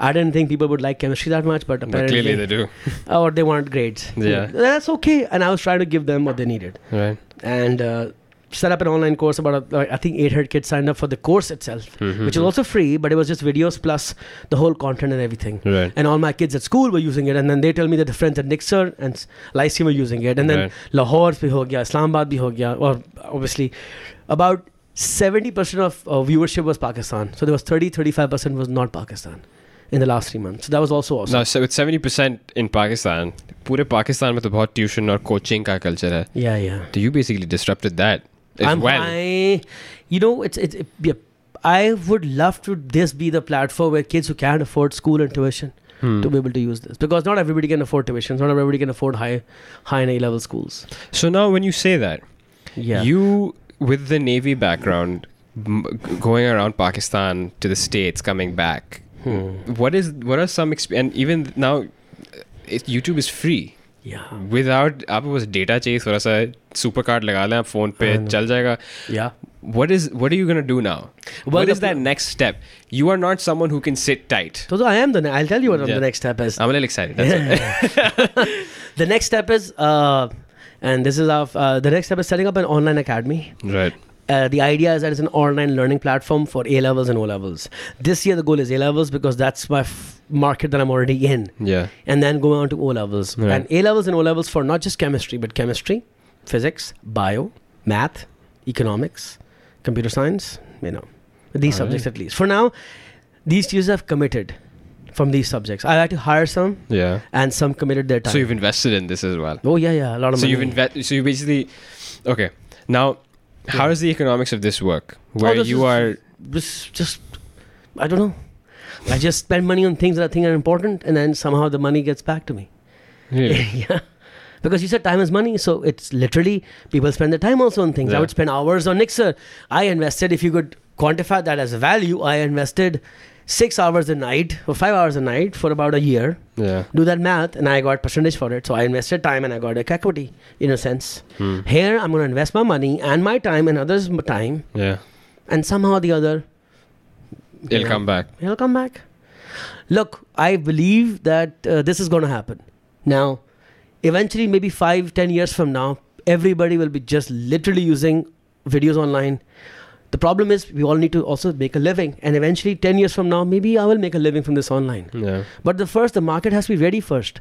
I didn't think people would like chemistry that much, but But apparently, clearly they do. [LAUGHS] or they wanted grades. Yeah. that's okay. And I was trying to give them what they needed Right. and uh, set up an online course. About like, I think 800 kids signed up for the course itself Mhm. which is also free, but it was just videos plus the whole content and everything. Right. And all my kids at school were using it, and then they tell me that the friends at Nixor and Lyceum were using it, and then Right. Lahore bhi ho gaya, Islamabad bhi ho gaya, or obviously about 70% of uh, viewership was Pakistan. So there was 30, 35% was not Pakistan in the last three months. So that was also awesome. Now, so with 70% in Pakistan, पूरे पाकिस्तान में तो बहुत tuition और coaching का culture है yeah, yeah. तो you basically disrupted that as I'm well I, you know, it's it's it, yeah, I would love to this be the platform where kids who can't afford school and tuition Hmm. to be able to use this because not everybody can afford tuition. Not everybody can afford high high and A level schools. so now when you say that Yeah. you with the navy background m- g- going around pakistan to the states coming back Hmm. what is what are some exp- and even now uh, it, youtube is free Yeah. without आपको बस data चाहिए थोड़ा सा super card लगा लें आप phone पे I know. चल जाएगा Yeah. what is what are you gonna do now Well, what the is that pl- next step you are not someone who can sit tight So I am the. ne- I'll tell you what Yeah. the next step is. I'm a little excited [LAUGHS] that's it. the next step is, uh, and this is our. Uh, the next step is setting up an online academy. right Uh, the idea is that it's an online learning platform for A levels and O levels. This year the goal is A levels because that's my f- market that I'm already in. yeah and then going on to O levels. Right. And A levels and O levels for not just chemistry, but chemistry, physics, bio, math, economics, computer science, you know, these All subjects at least. For now, these students have committed from these subjects. I had to hire some, yeah and some committed their time. so you've invested in this as well oh, yeah, yeah, a lot of so money. you've invested so you basically okay now how does the economics of this work Oh, where this you is- are This just, I don't know. I just spend money on things that I think are important, and then somehow the money gets back to me. really [LAUGHS] yeah. Because you said time is money, so it's literally people spend their time also on things. I would spend hours on Nixor. I invested, if you could quantify that as a value, I invested six hours a night or five hours a night for about a year. yeah Do that math, and I got percentage for it. So I invested time and I got a equity in a sense. Hmm. Here, I'm going to invest my money and my time and others' time, yeah and somehow or the other, it'll Yeah. come back He'll come back. Look, I believe that uh, this is going to happen. Now, eventually, maybe five, ten years from now, everybody will be just literally using videos online the problem is we all need to also make a living and eventually 10 years from now maybe i will make a living from this online yeah. but the first the market has to be ready first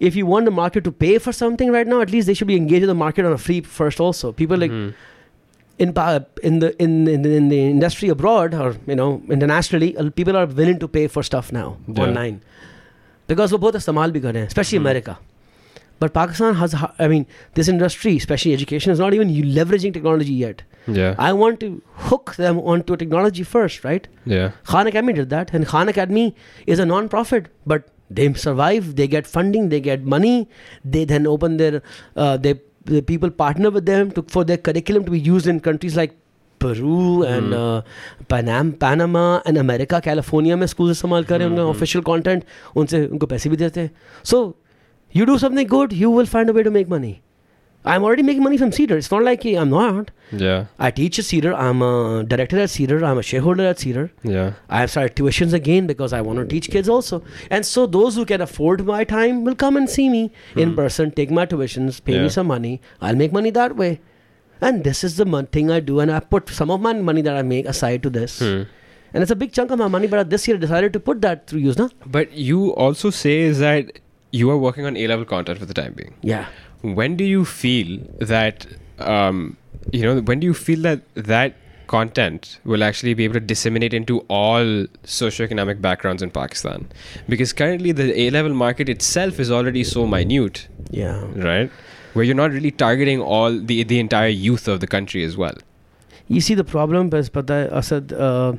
if you want the market to pay for something right now at least they should be engaged in the market on a free first also people like mm-hmm. in, in the in, in, in the industry abroad or you know internationally uh, people are willing to pay for stuff now yeah. online because wo both istemal bhi kar especially mm-hmm. america but pakistan has i mean this industry especially education is not even leveraging technology yet yeah I want to hook them onto technology first right yeah Khan Academy did that and Khan Academy is a non-profit but they survive they get funding they get money they then open their uh, they the people partner with them to, for their curriculum to be used in countries like Peru and Hmm. uh, Panam, Panama and America, California में schools इस्तेमाल कर रहे हैं उनका Hmm. official content उनसे उनको पैसे भी देते हैं so you do something good you will find a way to make money I'm already making money from Cedar it's not like I'm not Yeah. I teach at Cedar I'm a director at Cedar I'm a shareholder at Cedar Yeah. I have started tuitions again because I want to teach kids also. And so those who can afford my time will come and see me in person, take my tuitions, pay Hmm. Yeah. me some money. I'll make money that way. And this is the mon- thing I do. And I put some of my money that I make aside to this. Hmm. And it's a big chunk of my money, but this year I decided to put that through use, no? But you also say is that you are working on A level content for the time being. Yeah. When do you feel that, um, you know, when do you feel that that content will actually be able to disseminate into all socioeconomic backgrounds in Pakistan? Because currently the A level market itself is already so minute, Yeah. right? Where you're not really targeting all the the entire youth of the country as well. You see, the problem is, pata hai, Asad, uh,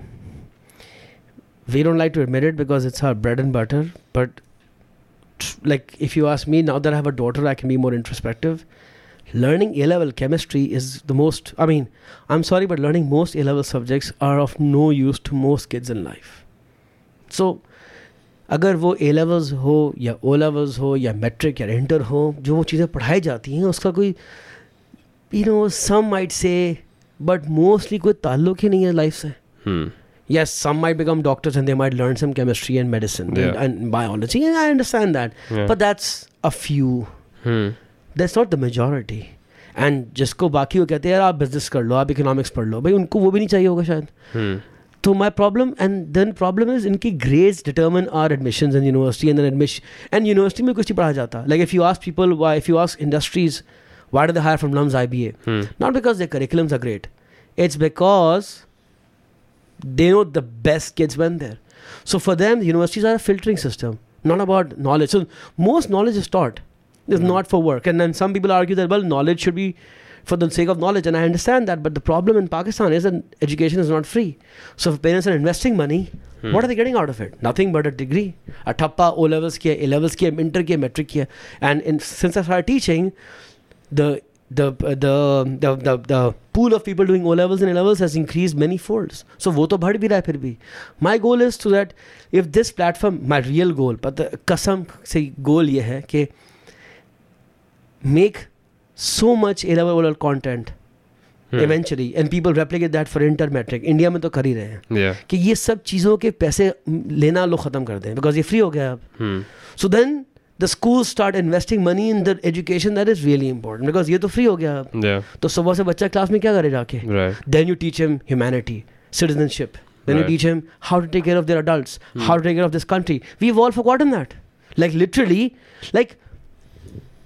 we don't like to admit it because it's our bread and butter. But, like, if you ask me, now that I have a daughter, I can be more introspective. Learning A level chemistry is the most, I mean, I'm sorry, but learning most A level subjects are of no use to most kids in life. So, अगर वो A levels हो या O levels हो या matric या inter हो जो वो चीज़ें पढ़ाई जाती हैं उसका कोई you know some might say but mostly कोई ताल्लुक ही नहीं है लाइफ से Hmm. yes some might become doctors and they might learn some chemistry and medicine and, Yeah. and biology and i understand that Yeah. but that's a few Hmm. that's not the majority and जिसको बाकी वो कहते हैं यार आप business कर लो आप economics पढ़ लो भाई उनको वो भी नहीं चाहिए होगा शायद Hmm. तो my problem and then problem is इनकी grades determine are admission in university and admission and university में कुछ नहीं पढ़ा जाता like if you ask people why if you ask industries why do they hire from LUMS IBA? Hmm. Not because their curriculums are great. It's because they know the best kids went there. So for them, the universities are a filtering system, not about knowledge. So most knowledge is taught. It's Hmm. not for work. And then some people argue that well, knowledge should be for the sake of knowledge, and I understand that. But the problem in Pakistan is that education is not free. So if parents are investing money, Hmm. what are they getting out of it? Nothing but a degree. A tappa, O levels, kiya, A levels, kiya, inter, kiya, metric, kiya. And in, since I started teaching, the the the the the, the pool of people doing O levels and A levels has increased many folds. So वो तो बढ़ भी रहा है फिर भी. My goal is to that if this platform, my real goal, but the कसम से goal ये है कि make so much A level level content Hmm. eventually and people replicate that for intermetric. India में तो कर ही रहे हैं Yeah. कि ये सब चीज़ों के पैसे लेना लोग ख़त्म कर दें बिकॉज़ ये फ्री हो गया अब Hmm. So then the schools start investing money in the education that is really important because ये तो free हो गया अब Yeah. तो सुबह से बच्चा क्लास में क्या करे जाके Right. then you teach him humanity citizenship then you Right. teach him how to take care of their adults how to take care of this country we've all forgotten that like literally like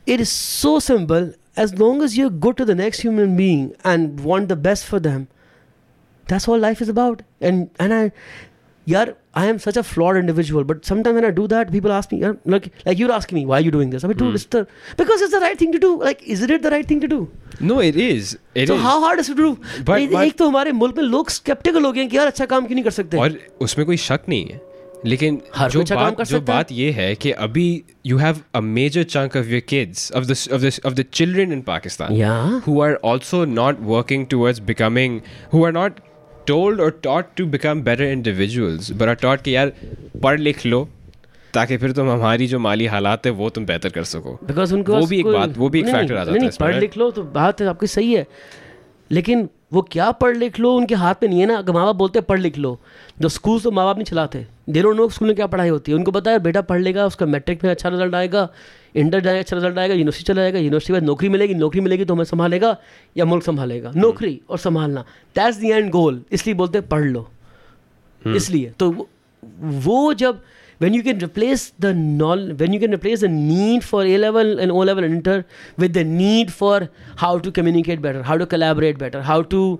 it is so simple as long as you're good to the next human being and want the best for them that's all life is about and and i yeah i am such a flawed individual but sometimes when i do that people ask me "Yeah, like like you're asking me why are you doing this i mean dude Hmm. it's the because it's the right thing to do like is it the right thing to do No, it is. It so is. how hard is it to do But- एक- but- एक तो हमारे मुल्क में लोग sceptical हो गए हैं कि यार अच्छा काम क्यों नहीं कर सकते और उसमें कोई शक नहीं है लेकिन हर जो कोई अच्छा काम बात कर जो सकता है। बात ये है कि अभी you have a major chunk of your kids of the of the of the children in Pakistan Yeah. who are also not working towards becoming who are not told or taught to become better individuals but are taught कि यार पढ़ लिख लो ताकि फिर तुम हमारी जो माली हालात है वो तुम बेहतर कर सको। बिकॉज़ उनके वो भी एक बात वो भी एक फैक्टर आ जाता है पढ़? लिख लो तो बात है आपकी सही है लेकिन वो क्या पढ़ लिख लो उनके हाथ में नहीं है ना? अगर माँ बाप बोलते हैं पढ़ लिख लो जो स्कूल तो माँ बाप नहीं चलाते दे डोंट नो स्कूल में क्या पढ़ाई होती है। उनको पता है बेटा पढ़ लेगा उसका मैट्रिक में अच्छा रिज़ल्ट आएगा इंटर जाएगा अच्छा रिज़ल्ट आएगा यूनिवर्सिटी चला जाएगा यूनिवर्सिटी के बाद नौकरी मिलेगी नौकरी मिलेगी तो हमें संभालेगा या मुल्क संभालेगा। हम्म। नौकरी और संभालना। दैट दी एंड गोल इसलिए बोलते हैं पढ़ लो। हम्म। इसलिए तो वो जब when you can replace the knowledge when you can replace the need for A level and O level inter with the need for how to communicate better how to collaborate better how to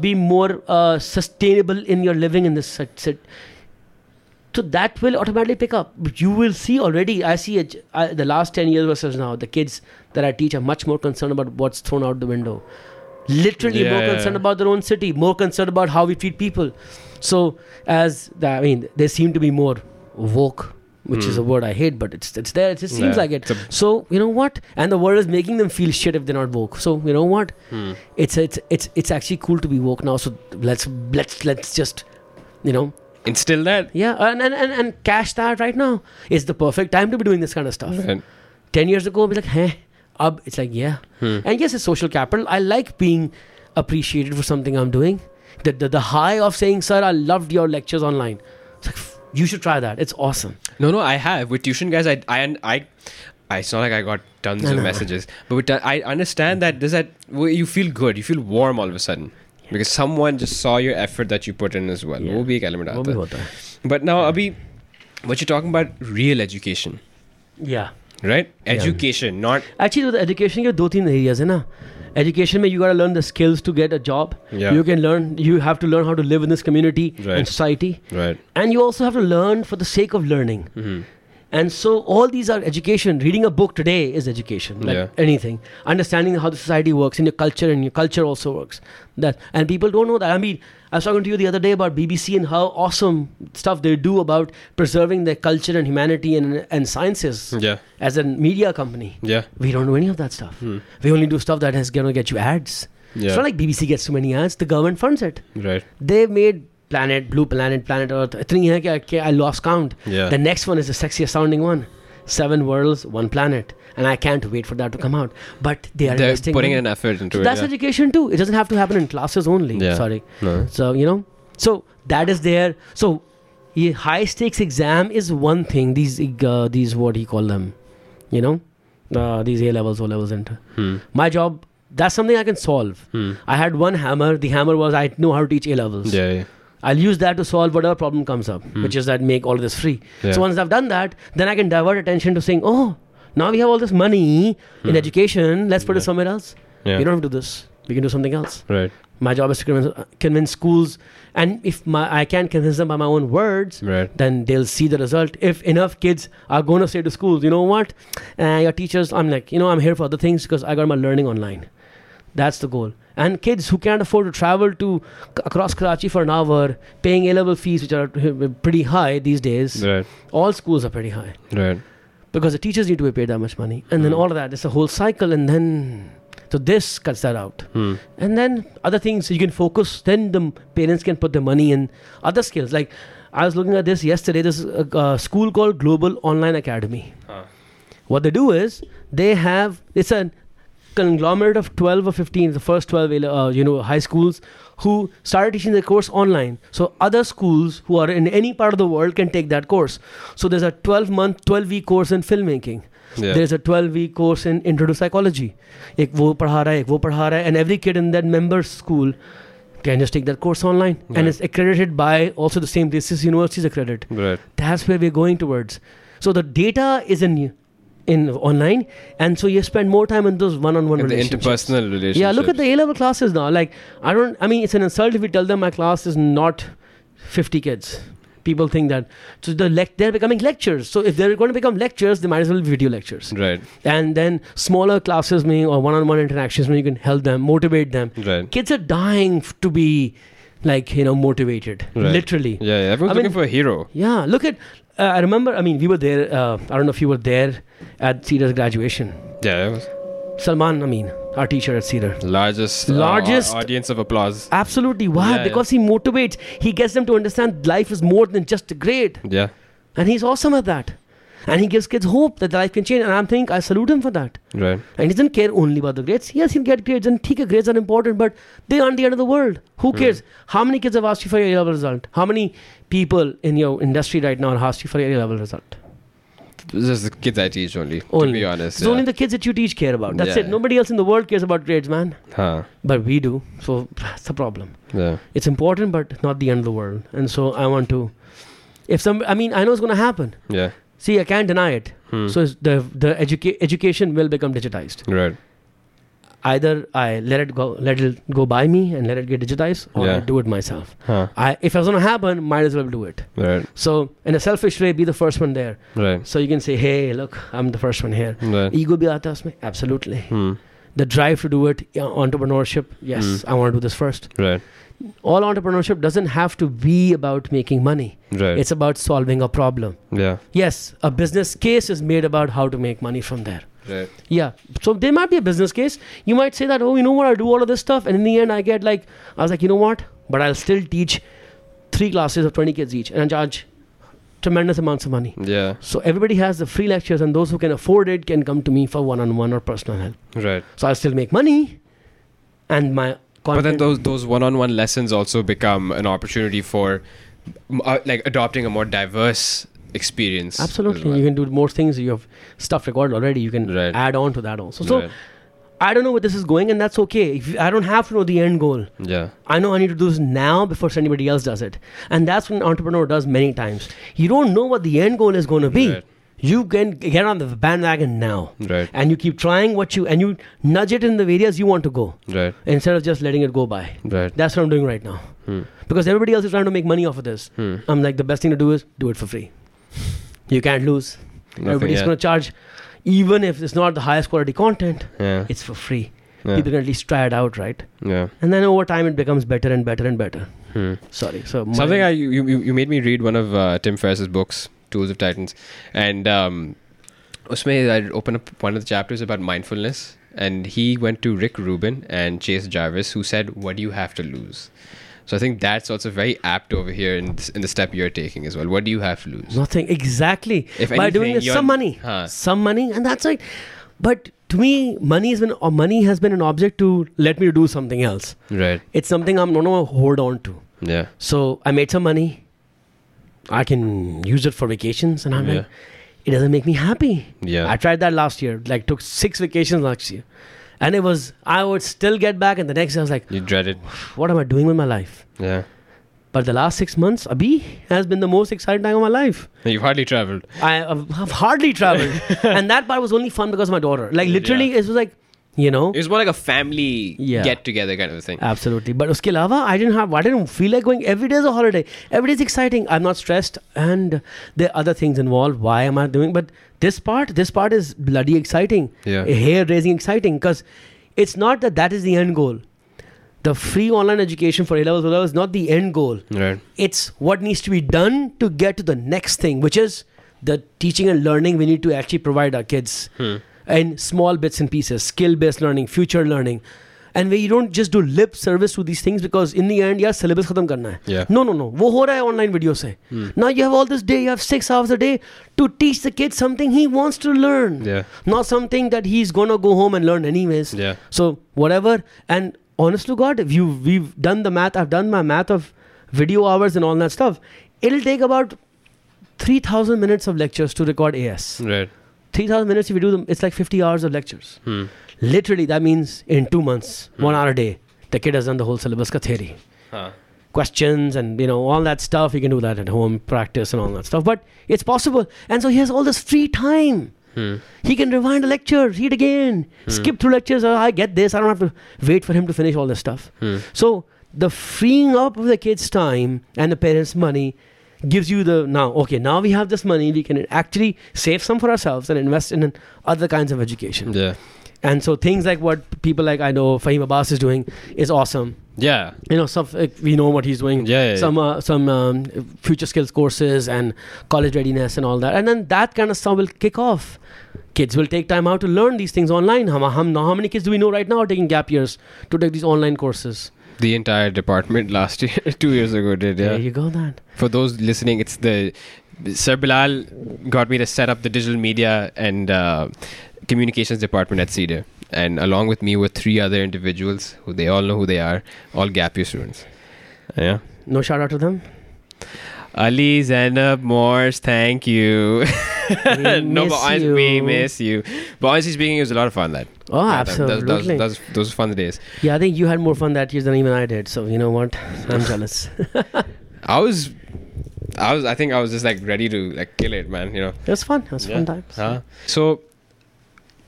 be more sustainable in your living in this so that will automatically pick up you will see already i see it the last 10 years versus now the kids that i teach are much more concerned about what's thrown out the window literally more concerned about their own city more concerned about how we treat people so as the, i mean they seem to be more woke which is a Hmm. word I hate, but it's it's there. It just seems Yeah. like it. So you know what? And the world is making them feel shit if they're not woke. So you know what? Hmm. It's it's it's it's actually cool to be woke now. So let's let's let's just you know Instill that. yeah and and and, and cash that right now. It's the perfect time to be doing this kind of stuff. Right. Ten years ago, I'll be like, hey, up. It's like yeah. Hmm. And yes, it's social capital. I like being appreciated for something I'm doing. The, the, the high of saying, sir, I loved your lectures online. It's like, you should try that. It's awesome. No, no, I have with tuition guys. I, I, I, I it's not like I got tons No, of no. messages, but I understand that there's that you feel good, you feel warm all of a sudden because someone just saw your effort that you put in as well. Yeah. वो भी एक element वो आता भी है. होता है. But now, Abhi, what you're talking about, real education, Yeah. right? Yeah. Education, not Actually, the education के दो तीन areas है ना. Education में you gotta learn the skills to get a job. Yeah. You can learn. You have to learn how to live in this community Right. and society, right. and you also have to learn for the sake of learning. hmm And so all these are education. Reading a book today is education, like Yeah. anything. Understanding how the society works in your culture, and your culture also works. That and people don't know that. I mean, I was talking to you the other day about BBC and how awesome stuff they do about preserving their culture and humanity and and sciences Yeah, as a media company. yeah, We don't do any of that stuff. Hmm. We only do stuff that is gonna get you ads. Yeah. It's not like BBC gets too many ads. The government funds it. right. They made Planet, Blue Planet, Planet Earth. इतनी है कि- कि I lost count. Yeah, The next one is the sexiest sounding one. Seven worlds, one planet. And I can't wait for that to come out. But they are they're investing putting money. an effort into So it. that's yeah. education too. It doesn't have to happen in classes only. Yeah. Sorry. No. So, you know, so that is there. So, a high stakes exam is one thing. These, uh, these what do you call them? You know, uh, these A levels, O levels, and Hmm. my job. That's something I can solve. Hmm. I had one hammer. The hammer was I know how to teach A levels. Yeah, yeah. I'll use that to solve whatever problem comes up, Hmm. which is that make all this free. Yeah. So once I've done that, then I can divert attention to saying, oh, now we have all this money in Hmm. education. Let's put it somewhere else. Yeah. We don't have to do this. We can do something else. Right. My job is to convince, convince schools, and if my, I can't convince them by my own words, Right. then they'll see the result. If enough kids are going to say to schools, you know what, uh, your teachers, I'm like, you know, I'm here for other things because I got my learning online. That's the goal. And kids who can't afford to travel to across Karachi for an hour, paying A-level fees, which are uh, pretty high these days. Right. All schools are pretty high Right. because the teachers need to be paid that much money, and then Hmm. all of that. It's a whole cycle, and then so this cuts that out. Hmm. And then other things you can focus. Then the parents can put their money in other skills. Like I was looking at this yesterday. There's a, a school called Global Online Academy. Huh. What they do is they have it's a conglomerate of 12 or 15, the first 12 uh, you know high schools who started teaching the course online. So other schools who are in any part of the world can take that course. So there's a 12 month, 12 week course in filmmaking. Yeah. There's a 12 week course in intro to psychology. Ek wo padha raha ek wo padha raha and every kid in that member school can just take that course online right. and it's accredited by also the same this is university's accredited. Right. That's where we're going towards. So the data is in in online and so you spend more time in those one-on-one And the relationships interpersonal relationships. yeah look at the a-level classes now like i don't i mean it's an insult if we tell them my class is not 50 kids people think that so the lec- they're becoming lectures so if they're going to become lectures they might as well be video lectures Right. and then smaller classes meaning or one-on-one interactions when you can help them motivate them Right. kids are dying f- to be like you know motivated Right. literally Yeah, yeah. Everyone's I mean- looking for a hero. yeah, look at. Uh, I remember. I mean, we were there. Uh, I don't know if you were there at Cedar's graduation. Yeah, it was Salman Amin, our teacher at Cedar. largest, uh, Largest- audience of applause. Absolutely. Why? Yeah, yeah. because he motivates. He gets them to understand life is more than just a grade, Yeah. and he's awesome at that and he gives kids hope that their life can change. And I'm think I salute him for that. Right. And he doesn't care only about the grades. Yes, he'll get grades, and okay, grades are important, but they aren't the end of the world. Who cares? How many kids have asked you for your A level result? How many people in your industry right now have asked you for your A level result? Just the kids I teach only, only. to be honest. It's yeah. only the kids that you teach care about. That's yeah, it. Yeah. Nobody else in the world cares about grades, man. Huh. But we do. So that's the problem. Yeah. It's important, but not the end of the world. And so I want to if some i mean i know it's going to happen yeah See, I can't deny it. Hmm. So the the educa- education will become digitized. right. Either I let it go, let it go by me, and let it get digitized, or I do it myself. Huh. I, if it's going to happen, might as well do it. Right. So in a selfish way, be the first one there. Right. So you can say, hey, look, I'm the first one here. Right. Ego bhi aata hai usme? Absolutely. Hmm. the drive to do it yeah, entrepreneurship yes Mm. i want to do this first Right. All entrepreneurship doesn't have to be about making money. Right. It's about solving a problem. yeah. Yes, a business case is made about how to make money from there. Right. Yeah. So there might be a business case. You might say that, oh, you know what, I'll do all of this stuff. And in the end, I get like, I was like, you know what? But I'll still teach three classes of 20 kids each and I charge tremendous amounts of money. Yeah. So everybody has the free lectures, and those who can afford it can come to me for one on one or personal help. Right. So I'll still make money. And my But then those those one-on-one lessons also become an opportunity for uh, like adopting a more diverse experience. Absolutely. well. You can do more things. You have stuff recorded already. You can Right. add on to that also. So Right. I don't know where this is going, and that's okay. If I don't have to know the end goal. Yeah. I know I need to do this now before anybody else does it. And that's what an entrepreneur does many times. You don't know what the end goal is going to be. Right. You can get on the bandwagon now. Right. And you keep trying what you, and you nudge it in the areas you want to go Right. instead of just letting it go by. Right. That's what I'm doing right now. Hmm. Because everybody else is trying to make money off of this. Hmm. I'm like, the best thing to do is do it for free. You can't lose. Nothing, Everybody's yeah. going to charge, even if it's not the highest quality content, Yeah. it's for free. Yeah. People can at least try it out, right? yeah. And then over time, it becomes better and better and better. Hmm. Sorry. So Something I you, you you made me read one of uh, Tim Ferriss's books, Tools of Titans, and um, usme I opened up one of the chapters about mindfulness, and he went to Rick Rubin and Chase Jarvis, who said, "What do you have to lose?" So I think that's also very apt over here in this, in the step you're taking as well. What do you have to lose? Nothing exactly. If By doing this, some money, Huh. some money, and that's like. But to me, money has been or money has been an object to let me do something else. Right. It's something I'm gonna hold on to. Yeah. So I made some money. I can use it for vacations, and I'm Yeah. like, it doesn't make me happy. Yeah. I tried that last year. Like took six vacations last year, and it was I would still get back, and the next day I was like, you dread it. what am I doing with my life? Yeah. But the last six months, Abhi has been the most exciting time of my life. You've hardly traveled. I have hardly traveled, [LAUGHS] and that part was only fun because of my daughter. Like literally, it was like, you know, It was more like a family Yeah. get together kind of a thing. absolutely. But uske alawa, I didn't have, I didn't feel like going. Every day is a holiday. Every day is exciting. I'm not stressed, and there are other things involved. Why am I doing? But this part, this part is bloody exciting. Yeah. hair raising exciting because it's not that that is the end goal. The free online education for A levels O levels is not the end goal. Right. it's what needs to be done to get to the next thing, which is the teaching and learning we need to actually provide our kids Hmm in small bits and pieces, skill based learning, future learning. And where you don't just do lip service to these things because in the end, yeah, syllabus khatam karna hai. Yeah. No, no, no. वो हो रहा है online video से. Hmm. Now you have all this day, you have six hours a day to teach the kid something he wants to learn. Yeah. Not something that he's gonna go home and learn anyways. Yeah. So whatever, and honest to God, if you we've done the math, I've done my math of video hours and all that stuff. It'll take about three thousand minutes of lectures to record AS. Right. Three thousand minutes if you do them, it's like fifty hours of lectures. Hmm. Literally, that means in two months, one hour a day, the kid has done the whole syllabus ka theory. Huh. Questions and you know all that stuff. You can do that at home, practice and all that stuff. But it's possible, and so he has all this free time. Hmm. He can rewind a lecture, read again, skip through lectures. Oh, I get this. I don't have to wait for him to finish all this stuff. Hmm. So the freeing up of the kid's time and the parents' money gives you the now. Okay, now we have this money. We can actually save some for ourselves and invest in other kinds of education. Yeah. And so things like what people like I know Fahim Abbas is doing is awesome. Yeah. You know, some like, we know what he's doing. Yeah, yeah. Some uh, some um, future skills courses and college readiness and all that, and then that kind of stuff will kick off. Kids will take time out to learn these things online. How many kids do we know right now are taking gap years to take these online courses? The entire department last year, [LAUGHS] two years ago, did. Yeah. There you go, then. For those listening, it's the Sir Bilal got me to set up the digital media and uh, communications department at Cedar, and along with me were three other individuals who they all know who they are, all gap year students. Yeah. No shout out to them. Ali Zainab Morse, thank you. [LAUGHS] No, miss but honestly, we miss you. But honestly speaking, it was a lot of fun. That. Oh, Yeah, that- that- that was- absolutely. that was- those were fun days. Yeah, I think you had more fun that year than even I did. So you know what? I'm [LAUGHS] jealous. [LAUGHS] I was, I was, I think I was just like ready to like kill it, man. You know. It was fun. It was Yeah. fun times. Huh? So,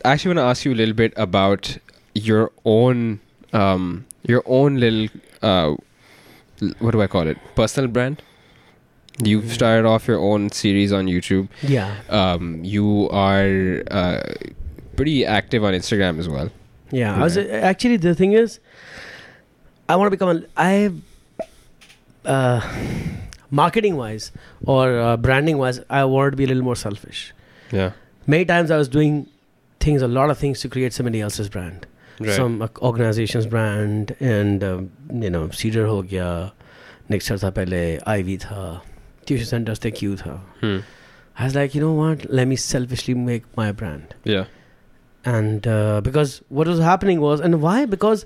I actually want to ask you a little bit about your own, um, your own little, uh, what do I call it? Personal brand. You've started off your own series on YouTube. Yeah. Um, you are uh, pretty active on Instagram as well. Yeah, I was actually the thing is, I want to become. A, I uh, marketing wise or uh, branding wise, I wanted to be a little more selfish. Yeah. Many times I was doing things, a lot of things to create somebody else's brand. Right. some uh, organization's brand and um, you know Cedar हो गया Nixer था पहले Ivy था tuition centers थे Q था Hmm. I was like you know what let me selfishly make my brand Yeah. and uh, because what was happening was and why because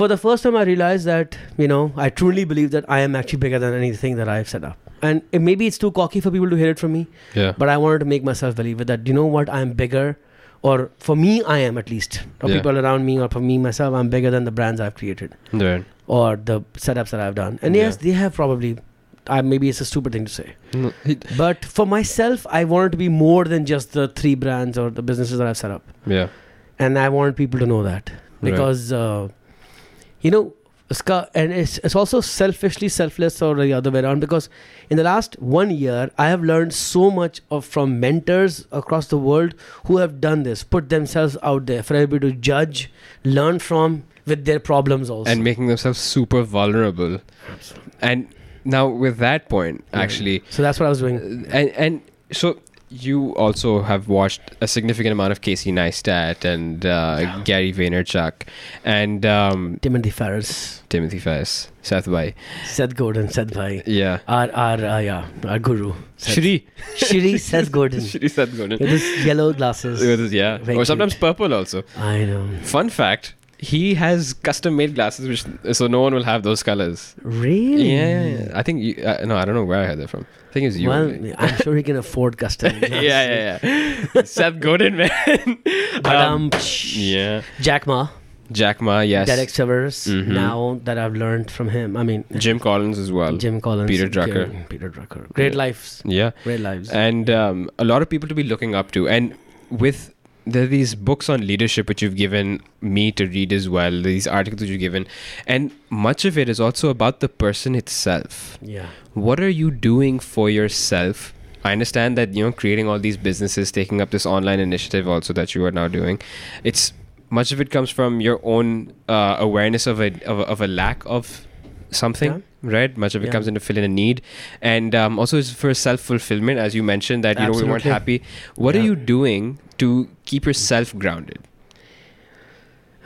for the first time I realized that you know I truly believe that I am actually bigger than anything that I've set up and it, maybe it's too cocky for people to hear it from me Yeah. but I wanted to make myself believe it that you know what I'm bigger, or for me I am at least, or Yeah. people around me, or for me myself, I'm bigger than the brands I've created Right. or the setups that I've done. And yes, Yeah. they have probably. I, maybe it's a stupid thing to say, No, he- but for myself, I wanted to be more than just the three brands or the businesses that I've set up, yeah. and I wanted people to know that Right. because, uh, you know, Ska, and it's, it's also selfishly selfless or the other way around because in the last one year i have learned so much of from mentors across the world who have done this put themselves out there for everybody to judge learn from with their problems also And making themselves super vulnerable. And now with that point, Yeah. actually, so that's what i was doing uh, and and so you also have watched a significant amount of Casey Neistat and uh, Gary Vaynerchuk and um, timothy ferriss Timothy Ferriss, Seth Vai. seth godin seth bhai Yeah. our our uh, yeah our guru Seth- Shri. shri seth godin [LAUGHS] Shri Seth Godin. with his yellow glasses With his- yeah. Very or sometimes cute. purple also. i know Fun fact. He has custom made glasses, which so no one will have those colors. really Yeah, yeah, yeah. I think you, uh, no, I don't know where I had that from. I think it's you. well i'm sure he can afford custom [LAUGHS] yeah, yeah, yeah. Seth Godin, man. [LAUGHS] Um, yeah. Jack Ma, Jack Ma, yes. Derek Sivers. Mhm. Now that I've learned from him, I mean Jim Collins as well. Jim Collins, Peter Drucker. Gary- Peter Drucker, great Yeah. lives, Yeah. great lives. And um, a lot of people to be looking up to. And with there are these books on leadership which you've given me to read as well, these articles you've given. And much of it is also about the person itself. yeah, what are you doing for yourself i understand that you know creating all these businesses taking up this online initiative also that you are now doing it's much of it comes from your own uh, awareness of a, of a of a lack of something right much of it Yeah. comes in to fill in a need and um, also it's for self fulfillment as you mentioned that you know we weren't happy what are you doing to keep yourself grounded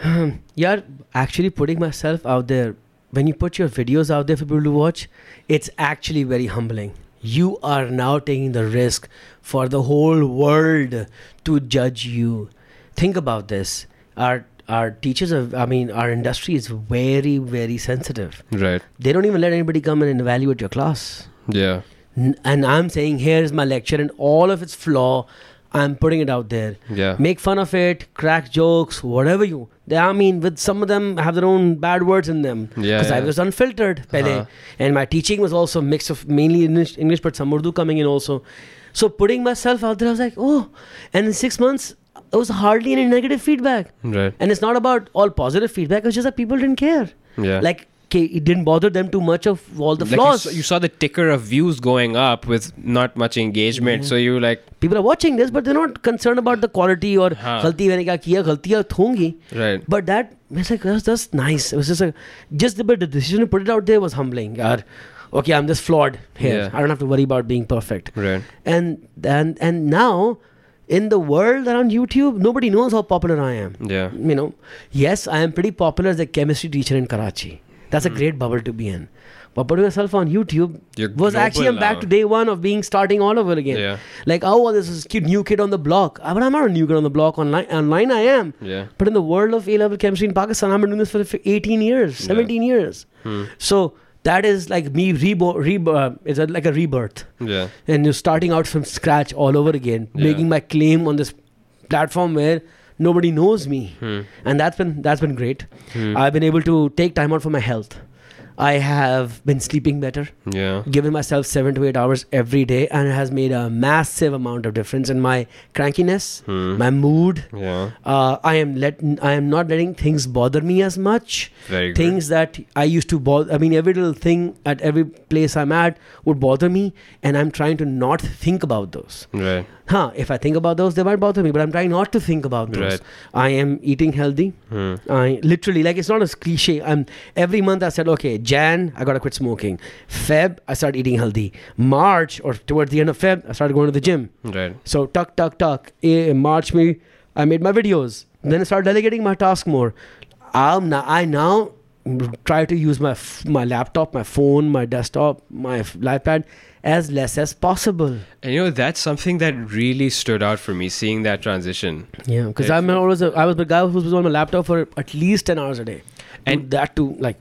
Um, yeah. Actually, putting myself out there. When you put your videos out there for people to watch, it's actually very humbling. You are now taking the risk for the whole world to judge you. Think about this. Our our teachers, are, I mean, our industry is very very sensitive. right They don't even let anybody come in and evaluate your class. yeah and I'm saying here's my lecture and all of its flaw. I'm putting it out there. yeah Make fun of it, crack jokes, whatever you. They, I mean, with some of them have their own bad words in them. Yeah, Because I was unfiltered. Uh-huh. and my teaching was also a mix of mainly English, English, but some Urdu coming in also. So putting myself out there, I was like, oh. And in six months, it was hardly any negative feedback. right And it's not about all positive feedback. It's just that people didn't care. yeah Like okay, it didn't bother them too much of all the Like you flaws. saw, you saw the ticker of views going up with not much engagement Yeah. so you like people are watching this, but they're not concerned about the quality or हाँ. गलती मैंने क्या किया गलतियाँ होंगी right But that was like that's, that's nice. It was just like just the, but the decision to put it out there was humbling. Yaar, okay, I'm just flawed here. Yeah. I don't have to worry about being perfect. right And and and now in the world around YouTube, nobody knows how popular I am. yeah You know, yes, I am pretty popular as a chemistry teacher in Karachi. That's a Hmm. great bubble to be in. But putting yourself on YouTube You're was actually I'm back to day one of being starting all over again. yeah Like, oh, well, this is cute new kid on the block. Uh, But I'm not a new kid on the block online. Online, I am. yeah But in the world of A level chemistry in Pakistan, I've been doing this for 18 years, Yeah. 17 years. Hmm. So that is like me rebo- re- uh, it's like a rebirth. yeah And you're starting out from scratch all over again, Yeah. making my claim on this platform where nobody knows me. Hmm. And that's been that's been great. Hmm. I've been able to take time out for my health. I have been sleeping better, yeah given myself seven to eight hours every day, and it has made a massive amount of difference in my crankiness, Hmm. my mood, yeah uh, I am let I am not letting things bother me as much. very good Things that I used to bother. I mean, every little thing at every place I'm at would bother me, and I'm trying to not think about those. right Huh? If I think about those, they might bother me, but I'm trying not to think about those. Right. I am eating healthy. Hmm. I literally like it's not a cliche. I'm every month I said, okay, Jan, I gotta quit smoking. Feb, I started eating healthy. March, or towards the end of Feb, I started going to the gym. Right. So tuck, tuck, tuck. In March, me, I made my videos. Then I started delegating my task more. I'm now, I now try to use my f- my laptop, my phone, my desktop, my f- iPad as less as possible. And you know, that's something that really stood out for me, seeing that transition. Yeah, because I'm always a, I was the guy who was on my laptop for at least ten hours a day, and And- that too like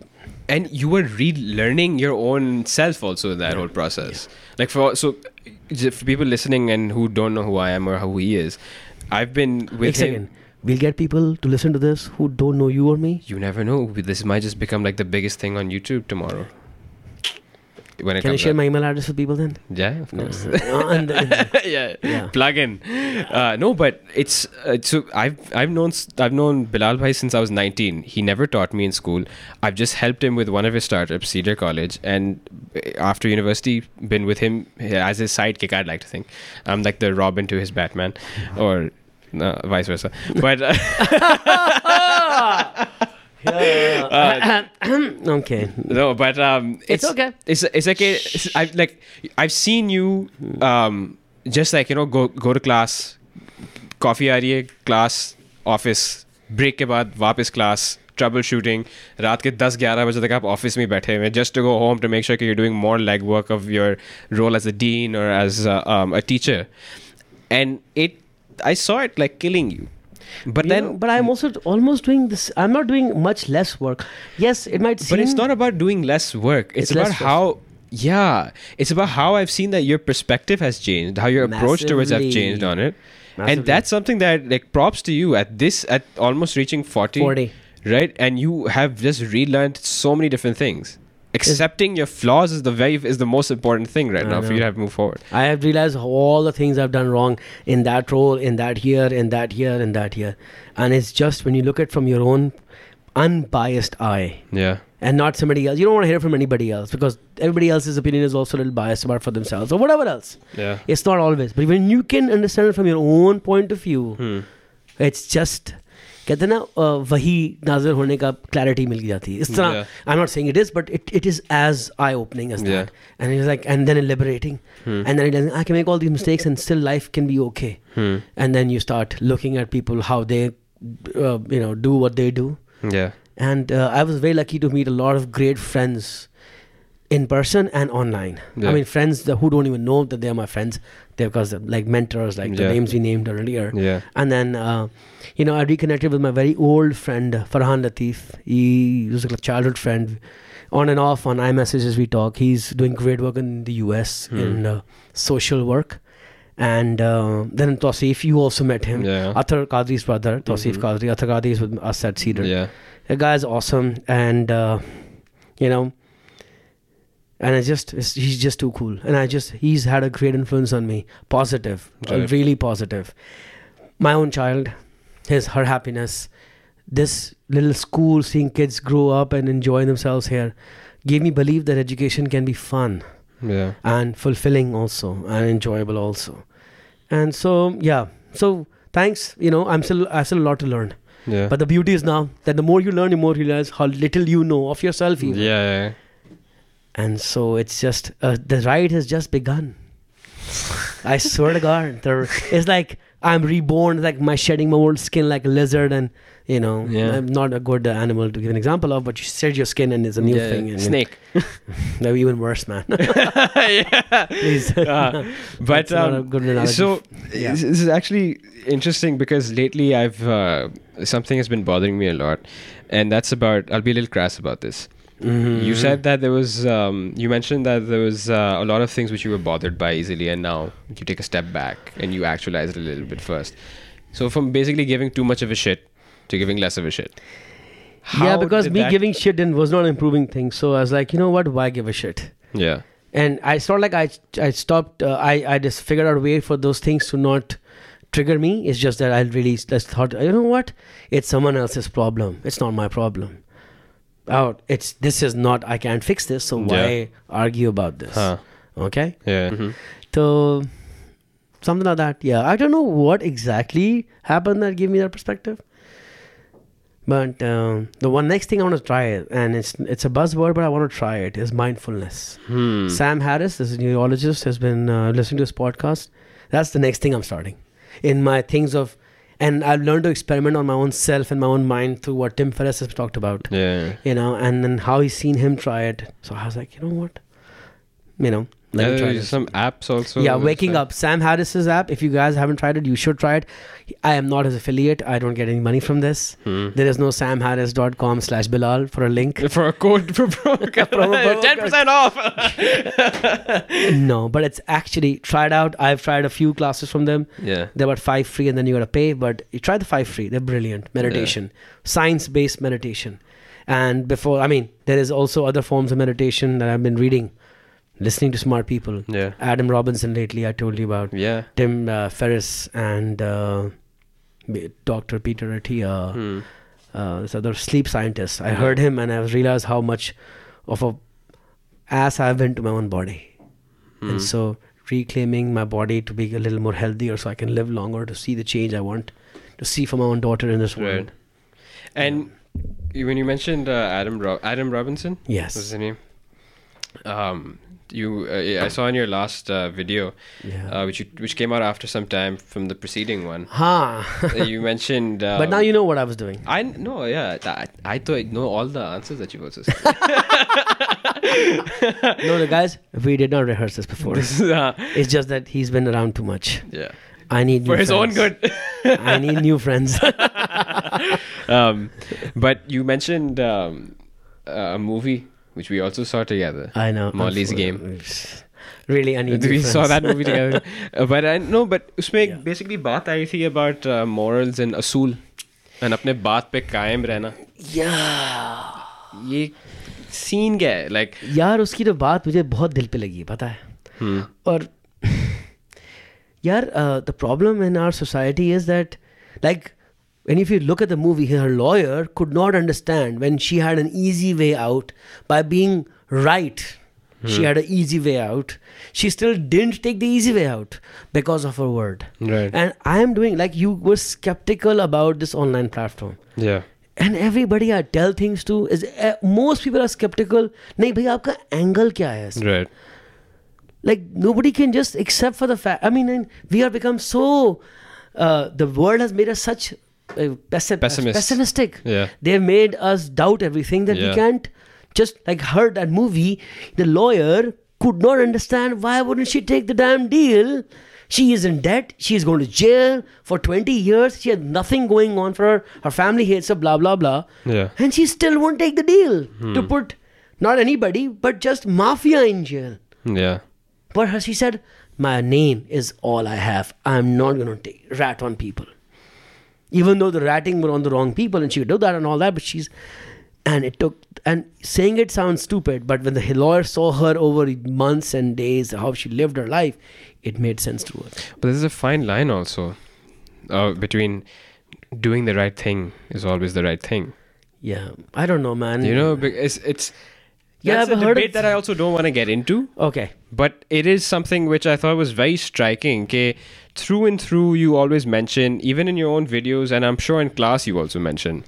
and you were relearning your own self also in that whole process like for so for people listening and who don't know who i am or who he is i've been with him second. We'll get people to listen to this who don't know you or me. you never know this might just become like the biggest thing on youtube tomorrow when it Can I share out. my email address with people then? yeah of course Uh, [LAUGHS] and- [LAUGHS] yeah. Yeah. plug in uh, no but it's uh, so i've i've known i've known bilal bhai since i was 19 he never taught me in school i've just helped him with one of his startups cedar college and uh, after university been with him as his sidekick i'd like to think i'm like the robin to his batman or no, vice versa but uh, [LAUGHS] Uh, [COUGHS] okay. no but um It's okay. it's it's like a, it's, I've like I've seen you um just like you know go go to class coffee आ रही है class office break के बाद वापस class trouble shooting रात के 10 11 बजे तक आप ऑफिस में ही बैठे हुए just to go home to make sure कि you doing more leg work of your role as a dean और as a teacher and it I saw it like killing you. But you then, know, but I'm also almost doing this. I'm not doing much less work. Yes, it might seem. But it's not about doing less work. It's, it's about how. Work. Yeah, it's about how I've seen that your perspective has changed, how your Massively. approach towards have changed on it, Massively. and that's something that like props to you at this at almost reaching forty. 40 right? And you have just relearned so many different things. Accepting your flaws is the very is the most important thing right I now for you to have move forward. I have realized all the things I've done wrong in that role, in that here, in that here, in that here. And it's just when you look at from your own unbiased eye Yeah, and not somebody else. You don't want to hear from anybody else because everybody else's opinion is also a little biased about for themselves or whatever else. yeah. It's not always. But when you can understand it from your own point of view, Hmm. it's just कहते हैं ना अ, वही नाजर होने का clarity मिल जाती है इस तरह Yeah. I not saying it is but it it is as I opening as Yeah. That and is like and then liberating Hmm. and then I can make all these mistakes and still life can be okay. Hmm. And then you start looking at people how they, uh, you know, do what they do. Yeah. And uh, I was very lucky to meet a lot of great friends in person and online. Yeah. I mean, friends that, who don't even know that they're my friends. They're because like mentors, like the names we named earlier. Yeah. And then, uh, you know, I reconnected with my very old friend Farhan Latif. He was like a childhood friend. On and off on iMessages, we talk. He's doing great work in the US Hmm. in uh, social work. And uh, then Tosif, you also met him. Yeah. Athar Qadri's brother, Tosif Mhm. Qadri. Athar Qadri is with us at Cedar. Yeah. The guy is awesome. And, uh, you know, and I just, he's just too cool. And I just, he's had a great influence on me. Positive. Right. really positive. My own child, his, her happiness, this little school, seeing kids grow up and enjoy themselves here, gave me belief that education can be fun Yeah. and fulfilling also and enjoyable also. And so, yeah. So thanks. You know, I'm still, I have still a lot to learn. Yeah. But the beauty is now that the more you learn, the more you realize how little you know of yourself. yeah. Even. yeah. And so it's just uh, the ride has just begun. I swear to God, there, it's like I'm reborn, like my shedding my old skin like a lizard, and you know, Yeah. I'm not a good animal to give an example of, but you shed your skin and it's a new Yeah, thing. And, Snake. [LAUGHS] No, even worse, man. [LAUGHS] yeah. Please. [LAUGHS] Uh, but That's not a um, so this is actually interesting because lately I've uh, something has been bothering me a lot, and that's about. I'll be a little crass about this. Mhm. You said that there was. Um, you mentioned that there was uh, a lot of things which you were bothered by easily, and now you take a step back and you actualize it a little bit first. So from basically giving too much of a shit to giving less of a shit. yeah, because me that- giving shit didn't, was not improving things. So I was like, you know what? Why give a shit? Yeah. and I sort of like I I stopped. Uh, I I just figured out a way for those things to not trigger me. It's just that I really just thought, you know what? It's someone else's problem. It's not my problem. Out. it's this is not. I can't fix this. So why Yeah. argue about this? Huh. Okay. Yeah. Mhm. So something like that. Yeah. I don't know what exactly happened that gave me that perspective. But um, the one next thing I want to try it, and it's it's a buzzword, but I want to try it, is mindfulness. Hmm. Sam Harris, this is a neurologist, has been uh, listening to this podcast. That's the next thing I'm starting in my things of, and I've learned to experiment on my own self and my own mind through what Tim Ferriss has talked about, Yeah. you know, and then how he's seen him try it. So I was like, you know what, you know, try some apps also. yeah, waking up. Sam Harris's app. If you guys haven't tried it, you should try it. I am not his affiliate. I don't get any money from this. Hmm. There is no samharris.com slash Bilal for a link. [LAUGHS] For a code for [LAUGHS] promo Promo [LAUGHS] ten percent off. no, but it's actually tried out. I've tried a few classes from them. yeah. They're about five free and then you gotta pay. But you try the five free. They're brilliant. Meditation. Science based meditation. And before I mean, there is also other forms of meditation that I've been reading, listening to smart people. Yeah. Adam Robinson lately I told you about. Yeah. Tim uh, Ferriss and uh, Dr. Peter Attia, Hmm. uh, this other sleep scientist. I heard him and I realized how much of a ass I've been to my own body. Hmm. And so reclaiming my body to be a little more healthier so I can live longer to see the change I want to see for my own daughter in this Right. world. And you- when you mentioned uh, Adam Ro- Adam Robinson, Yes. what's his name? Um, you uh, I saw in your last uh, video, Yeah. uh, which you, which came out after some time from the preceding one. Ha! uh, [LAUGHS] you mentioned. Um, [LAUGHS] but now you know what I was doing. I no yeah I, I thought I know all the answers that you also said. [LAUGHS] no, the guys, we did not rehearse this before. this is, It's just that he's been around too much. yeah I need for new his own friends. good. I need new friends. um, but you mentioned um, a movie which we also saw together. I know. Molly's I'm- Game. Really, new we saw that movie together. Uh, but I no, but उसमें Yeah. basically बात आई थी about uh, morals and असूल and अपने बात पे कायम रहना. Yeah. ये सीन क्या है? लाइक Like यार उसकी तो बात मुझे बहुत दिल पे लगी है पता है hmm, और यार the problem in our society is that like when if you look at the movie her lawyer could not understand when she had an easy way out by being right she had an easy way out she still didn't take the easy way out because of her word right. and i am doing like you were skeptical about this online platform Yeah. and everybody I tell things to is uh, most people are skeptical. नहीं भाई आपका angle क्या है इसमें? Right. Like nobody can just accept for the fact. I mean, and we have become so. Uh, the world has made us such uh, pessi- Pessimist. pessimistic. Yeah. They've made us doubt everything that we Yeah. can't just like heard that movie. The lawyer could not understand why wouldn't she take the damn deal. She is in debt. She is going to jail for 20 years. She has nothing going on for her. Her family hates her, blah, blah, blah. Yeah. And she still won't take the deal to put not anybody, but just mafia in jail. Yeah. But her, she said, My name is all I have. I'm not going to take rat on people. Even though the ratting were on the wrong people and she would do that and all that, but she's. And it took. And saying it sounds stupid, but when the lawyer saw her over months and days, how she lived her life, it made sense to her. But there's a fine line also uh, between doing the right thing is always the right thing. Yeah. I don't know, man. You know, it's it's Yeah, that's I've a heard debate that I also don't want to get into. Okay. But it is something which I thought was very striking. Okay, through and through you always mention even in your own videos and i'm sure in class you also mention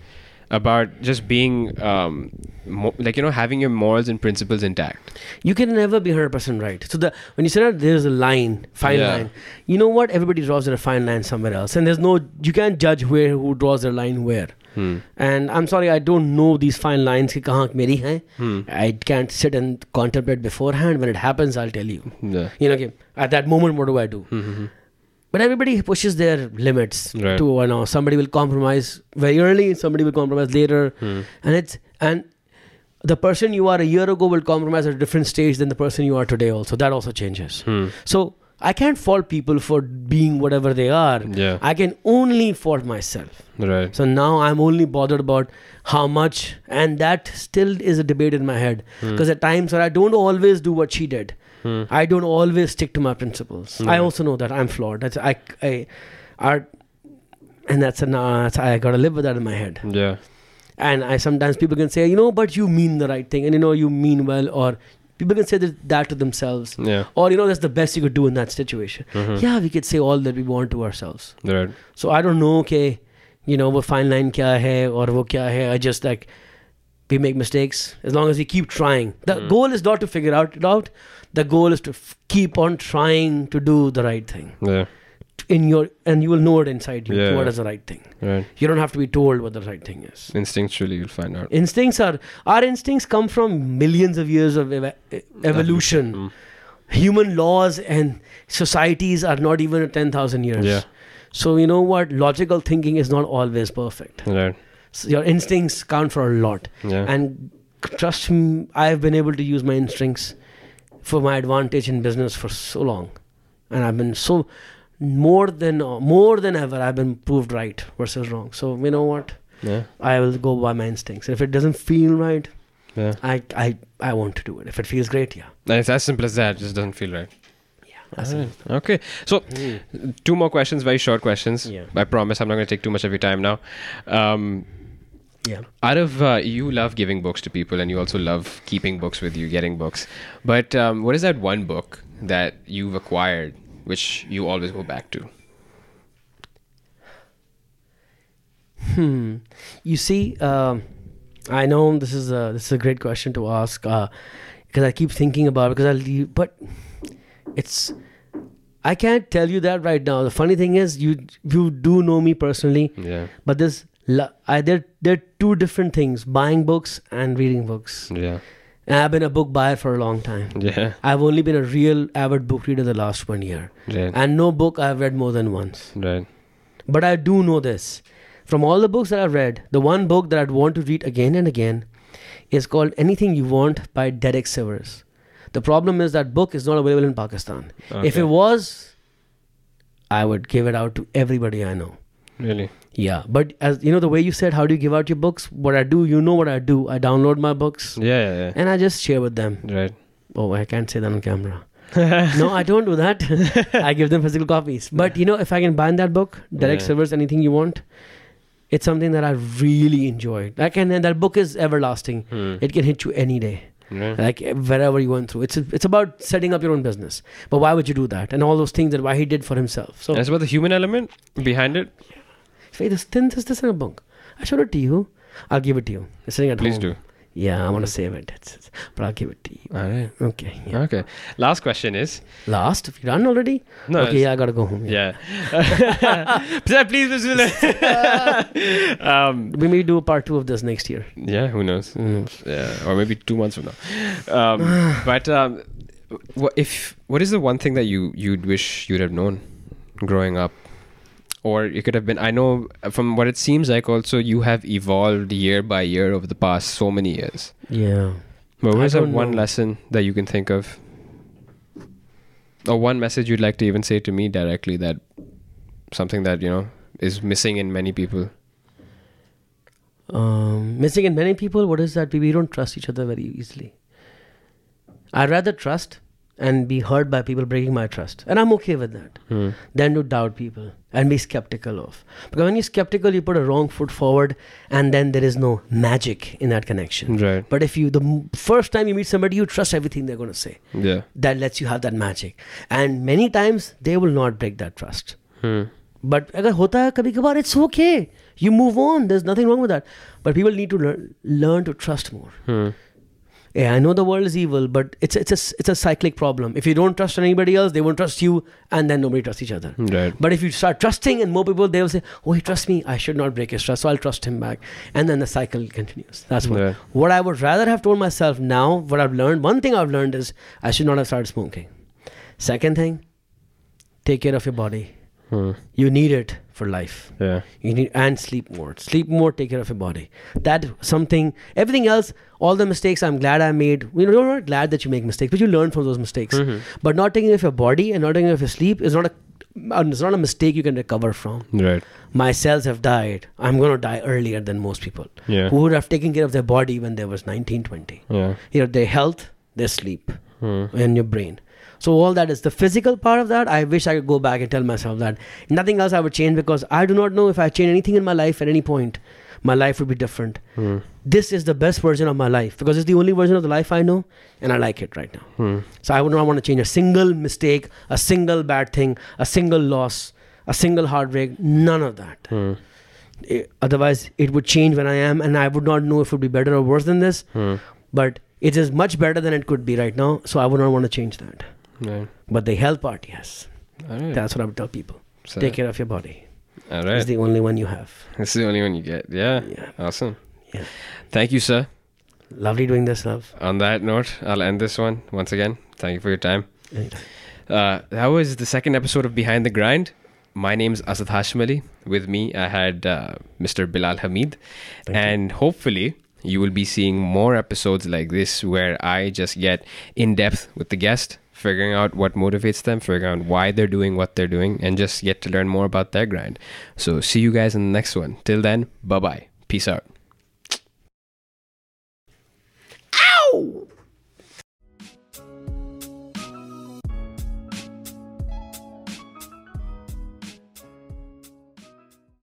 about just being um, mo- like you know having your morals and principles intact you can never be 100% right so the when you say that there's a line fine yeah. line you know what everybody draws their fine line somewhere else and there's no you can't judge where who draws their line where hmm. and i'm sorry i don't know these fine lines. Hmm. i can't sit and contemplate beforehand when it happens i'll tell you yeah. you know okay, at that moment what do i do mm-hmm. But everybody pushes their limits Right. to you know somebody will compromise very early, somebody will compromise later, Hmm. and it's and the person you are a year ago will compromise at a different stage than the person you are today. Also, that also changes. Hmm. So I can't fault people for being whatever they are. Yeah. I can only fault myself. Right. So now I'm only bothered about how much, and that still is a debate in my head. Because at times where I don't always do what she did, hmm. i don't always stick to my principles. Hmm. i also know that i'm flawed. That's i i are and that's a nah, that's, i gotta live with that in my head. Yeah. And i sometimes people can say you know but you mean the right thing and you know you mean well or people can say that, to themselves. Yeah. Or you know that's the best you could do in that situation. Mm-hmm. yeah we could say all that we want to ourselves. Right. So i don't know okay you know what fine line kya hai or what kya hai. I just like we make mistakes as long as we keep trying the goal is not to figure out it out the goal is to f- keep on trying to do the right thing Yeah. in your and you will know it inside you Yeah. what is the right thing Right. you don't have to be told what the right thing is Instinctually, you'll find out. instincts are our instincts come from millions of years of eva- e- evolution Mm. human laws and societies are not even 10000 years Yeah. so you know what logical thinking is not always perfect Right. So your instincts count for a lot Yeah. and trust me i've been able to use my instincts for my advantage in business for so long and i've been so more than more than ever i've been proved right versus wrong so you know what yeah. i will go by my instincts if it doesn't feel right Yeah. i i i want to do it if it feels great yeah And it's as simple as that. It just doesn't feel right. yeah that's it. Alright. Okay. So, Mm. two more questions, very short questions. Yeah. I promise I'm not going to take too much of your time now. Um, yeah out of uh, you love giving books to people and you also love keeping books with you getting books but um, what is that one book that you've acquired which you always go back to Hmm. You see, um, I know this is a this is a great question to ask because I keep thinking about it because I leave, but it's I can't tell you that right now. The funny thing is, you you do know me personally, yeah but la- I, there there are two different things: buying books and reading books. yeah And I've been a book buyer for a long time. yeah I've only been a real avid book reader the last one year, right and no book I've read more than once. right But I do know this. From all the books that I've read, the one book that I'd want to read again and again is called Anything You Want by Derek Sivers. The problem is that book is not available in Pakistan. If it was, I would give it out to everybody I know. really Yeah, but as you know, the way you said, how do you give out your books? What I do, you know what I do. I download my books yeah yeah, yeah. and I just share with them. right Oh, I can't say that on camera. [LAUGHS] no, I don't do that. [LAUGHS] I give them physical copies. But you know, if I can bind that book, Derek Yeah. Sivers, anything you want, it's something that I really enjoy. Like, and, and that book is everlasting. Hmm. It can hit you any day, right like wherever you went through. It's it's about setting up your own business. But why would you do that? And all those things that why he did for himself. So that's about the human element behind it Faith, this thin this this in a book. I showed it to you. I'll give it to you. It's sitting at please home. do Yeah, I want to save it. It's, it's, but I'll give it to you. all right Okay. Yeah. okay last question is Last, Have you done already? no okay, yeah, I gotta go home. yeah [LAUGHS] Sir, please Bismillah. [LAUGHS] um We may do a part two of this next year. yeah who knows Mm. yeah, or maybe two months from now. Um, [SIGHS] but um, what if what is the one thing that you you'd wish you'd have known growing up, or it could have been? I know from what it seems like, also you have evolved year by year over the past so many years. Yeah. But what I is that one know. lesson that you can think of, or one message you'd like to even say to me directly that something that you know is missing in many people? Um, missing in many people, what is that? We, we don't trust each other very easily. I'd rather trust and be hurt by people breaking my trust. And I'm okay with that. Hmm. Than to doubt people and be skeptical of. Because when you're skeptical, you put a wrong foot forward and then there is no magic in that connection. Right. But if you, the m- first time you meet somebody, you trust everything they're going to say. Yeah. That lets you have that magic. And many times, they will not break that trust. Hmm. But अगर होता है कभी कभार it's okay. You move on. There's nothing wrong with that. But people need to learn learn to trust more. Hmm. Yeah, I know the world is evil, but it's it's a it's a cyclic problem. If you don't trust anybody else, they won't trust you, and then nobody trusts each other. Right. But if you start trusting and more people, they will say, "Oh, he trusts me. I should not break his trust, so I'll trust him back." And then the cycle continues. That's what. What I would rather have told myself now, what I've learned, one thing I've learned is I should not have started smoking. Second thing, take care of your body. Hmm. You need it for life. Yeah. You need and sleep more. Sleep more. Take care of your body. That something. Everything else, all the mistakes, I'm glad I made. You know, you're not glad that you make mistakes, but you learn from those mistakes. Mhm. But not taking care of your body and not taking care of your sleep is not a. uh, It's not a mistake you can recover from. Right. My cells have died. I'm going to die earlier than most people Yeah. who would have taken care of their body when they was 19, 20. Yeah. You know, their health, their sleep, Hmm. and your brain. So all that is the physical part of that. I wish I could go back and tell myself that nothing else I would change because I do not know if I change anything in my life at any point, my life would be different. Hmm. This is the best version of my life because it's the only version of the life I know, and I like it right now. Hmm. So I would not want to change a single mistake, a single bad thing, a single loss, a single heartbreak. None of that. Hmm. Eh, otherwise, it would change when I am, and I would not know if it would be better or worse than this. Hmm. But it is much better than it could be right now, so I would not want to change that. Right. But the health part, yes, All right. that's what I would tell people. So- Take care of your body. All right. It's the only one you have. It's the only one you get. Yeah. Yeah. Awesome. Yeah. Thank you, sir. Lovely doing this, love. On that note, I'll end this one once again. Thank you for your time. Uh, that was the second episode of Behind the Grind. My name's Asad Hashim With me, I had uh, Mr. Bilal Hamid. Thank you. and hopefully, you will be seeing more episodes like this where I just get in depth with the guest, figuring out what motivates them, figuring out why they're doing what they're doing, and just get to learn more about their grind. So, see you guys in the next one. Till then, bye bye. Peace out.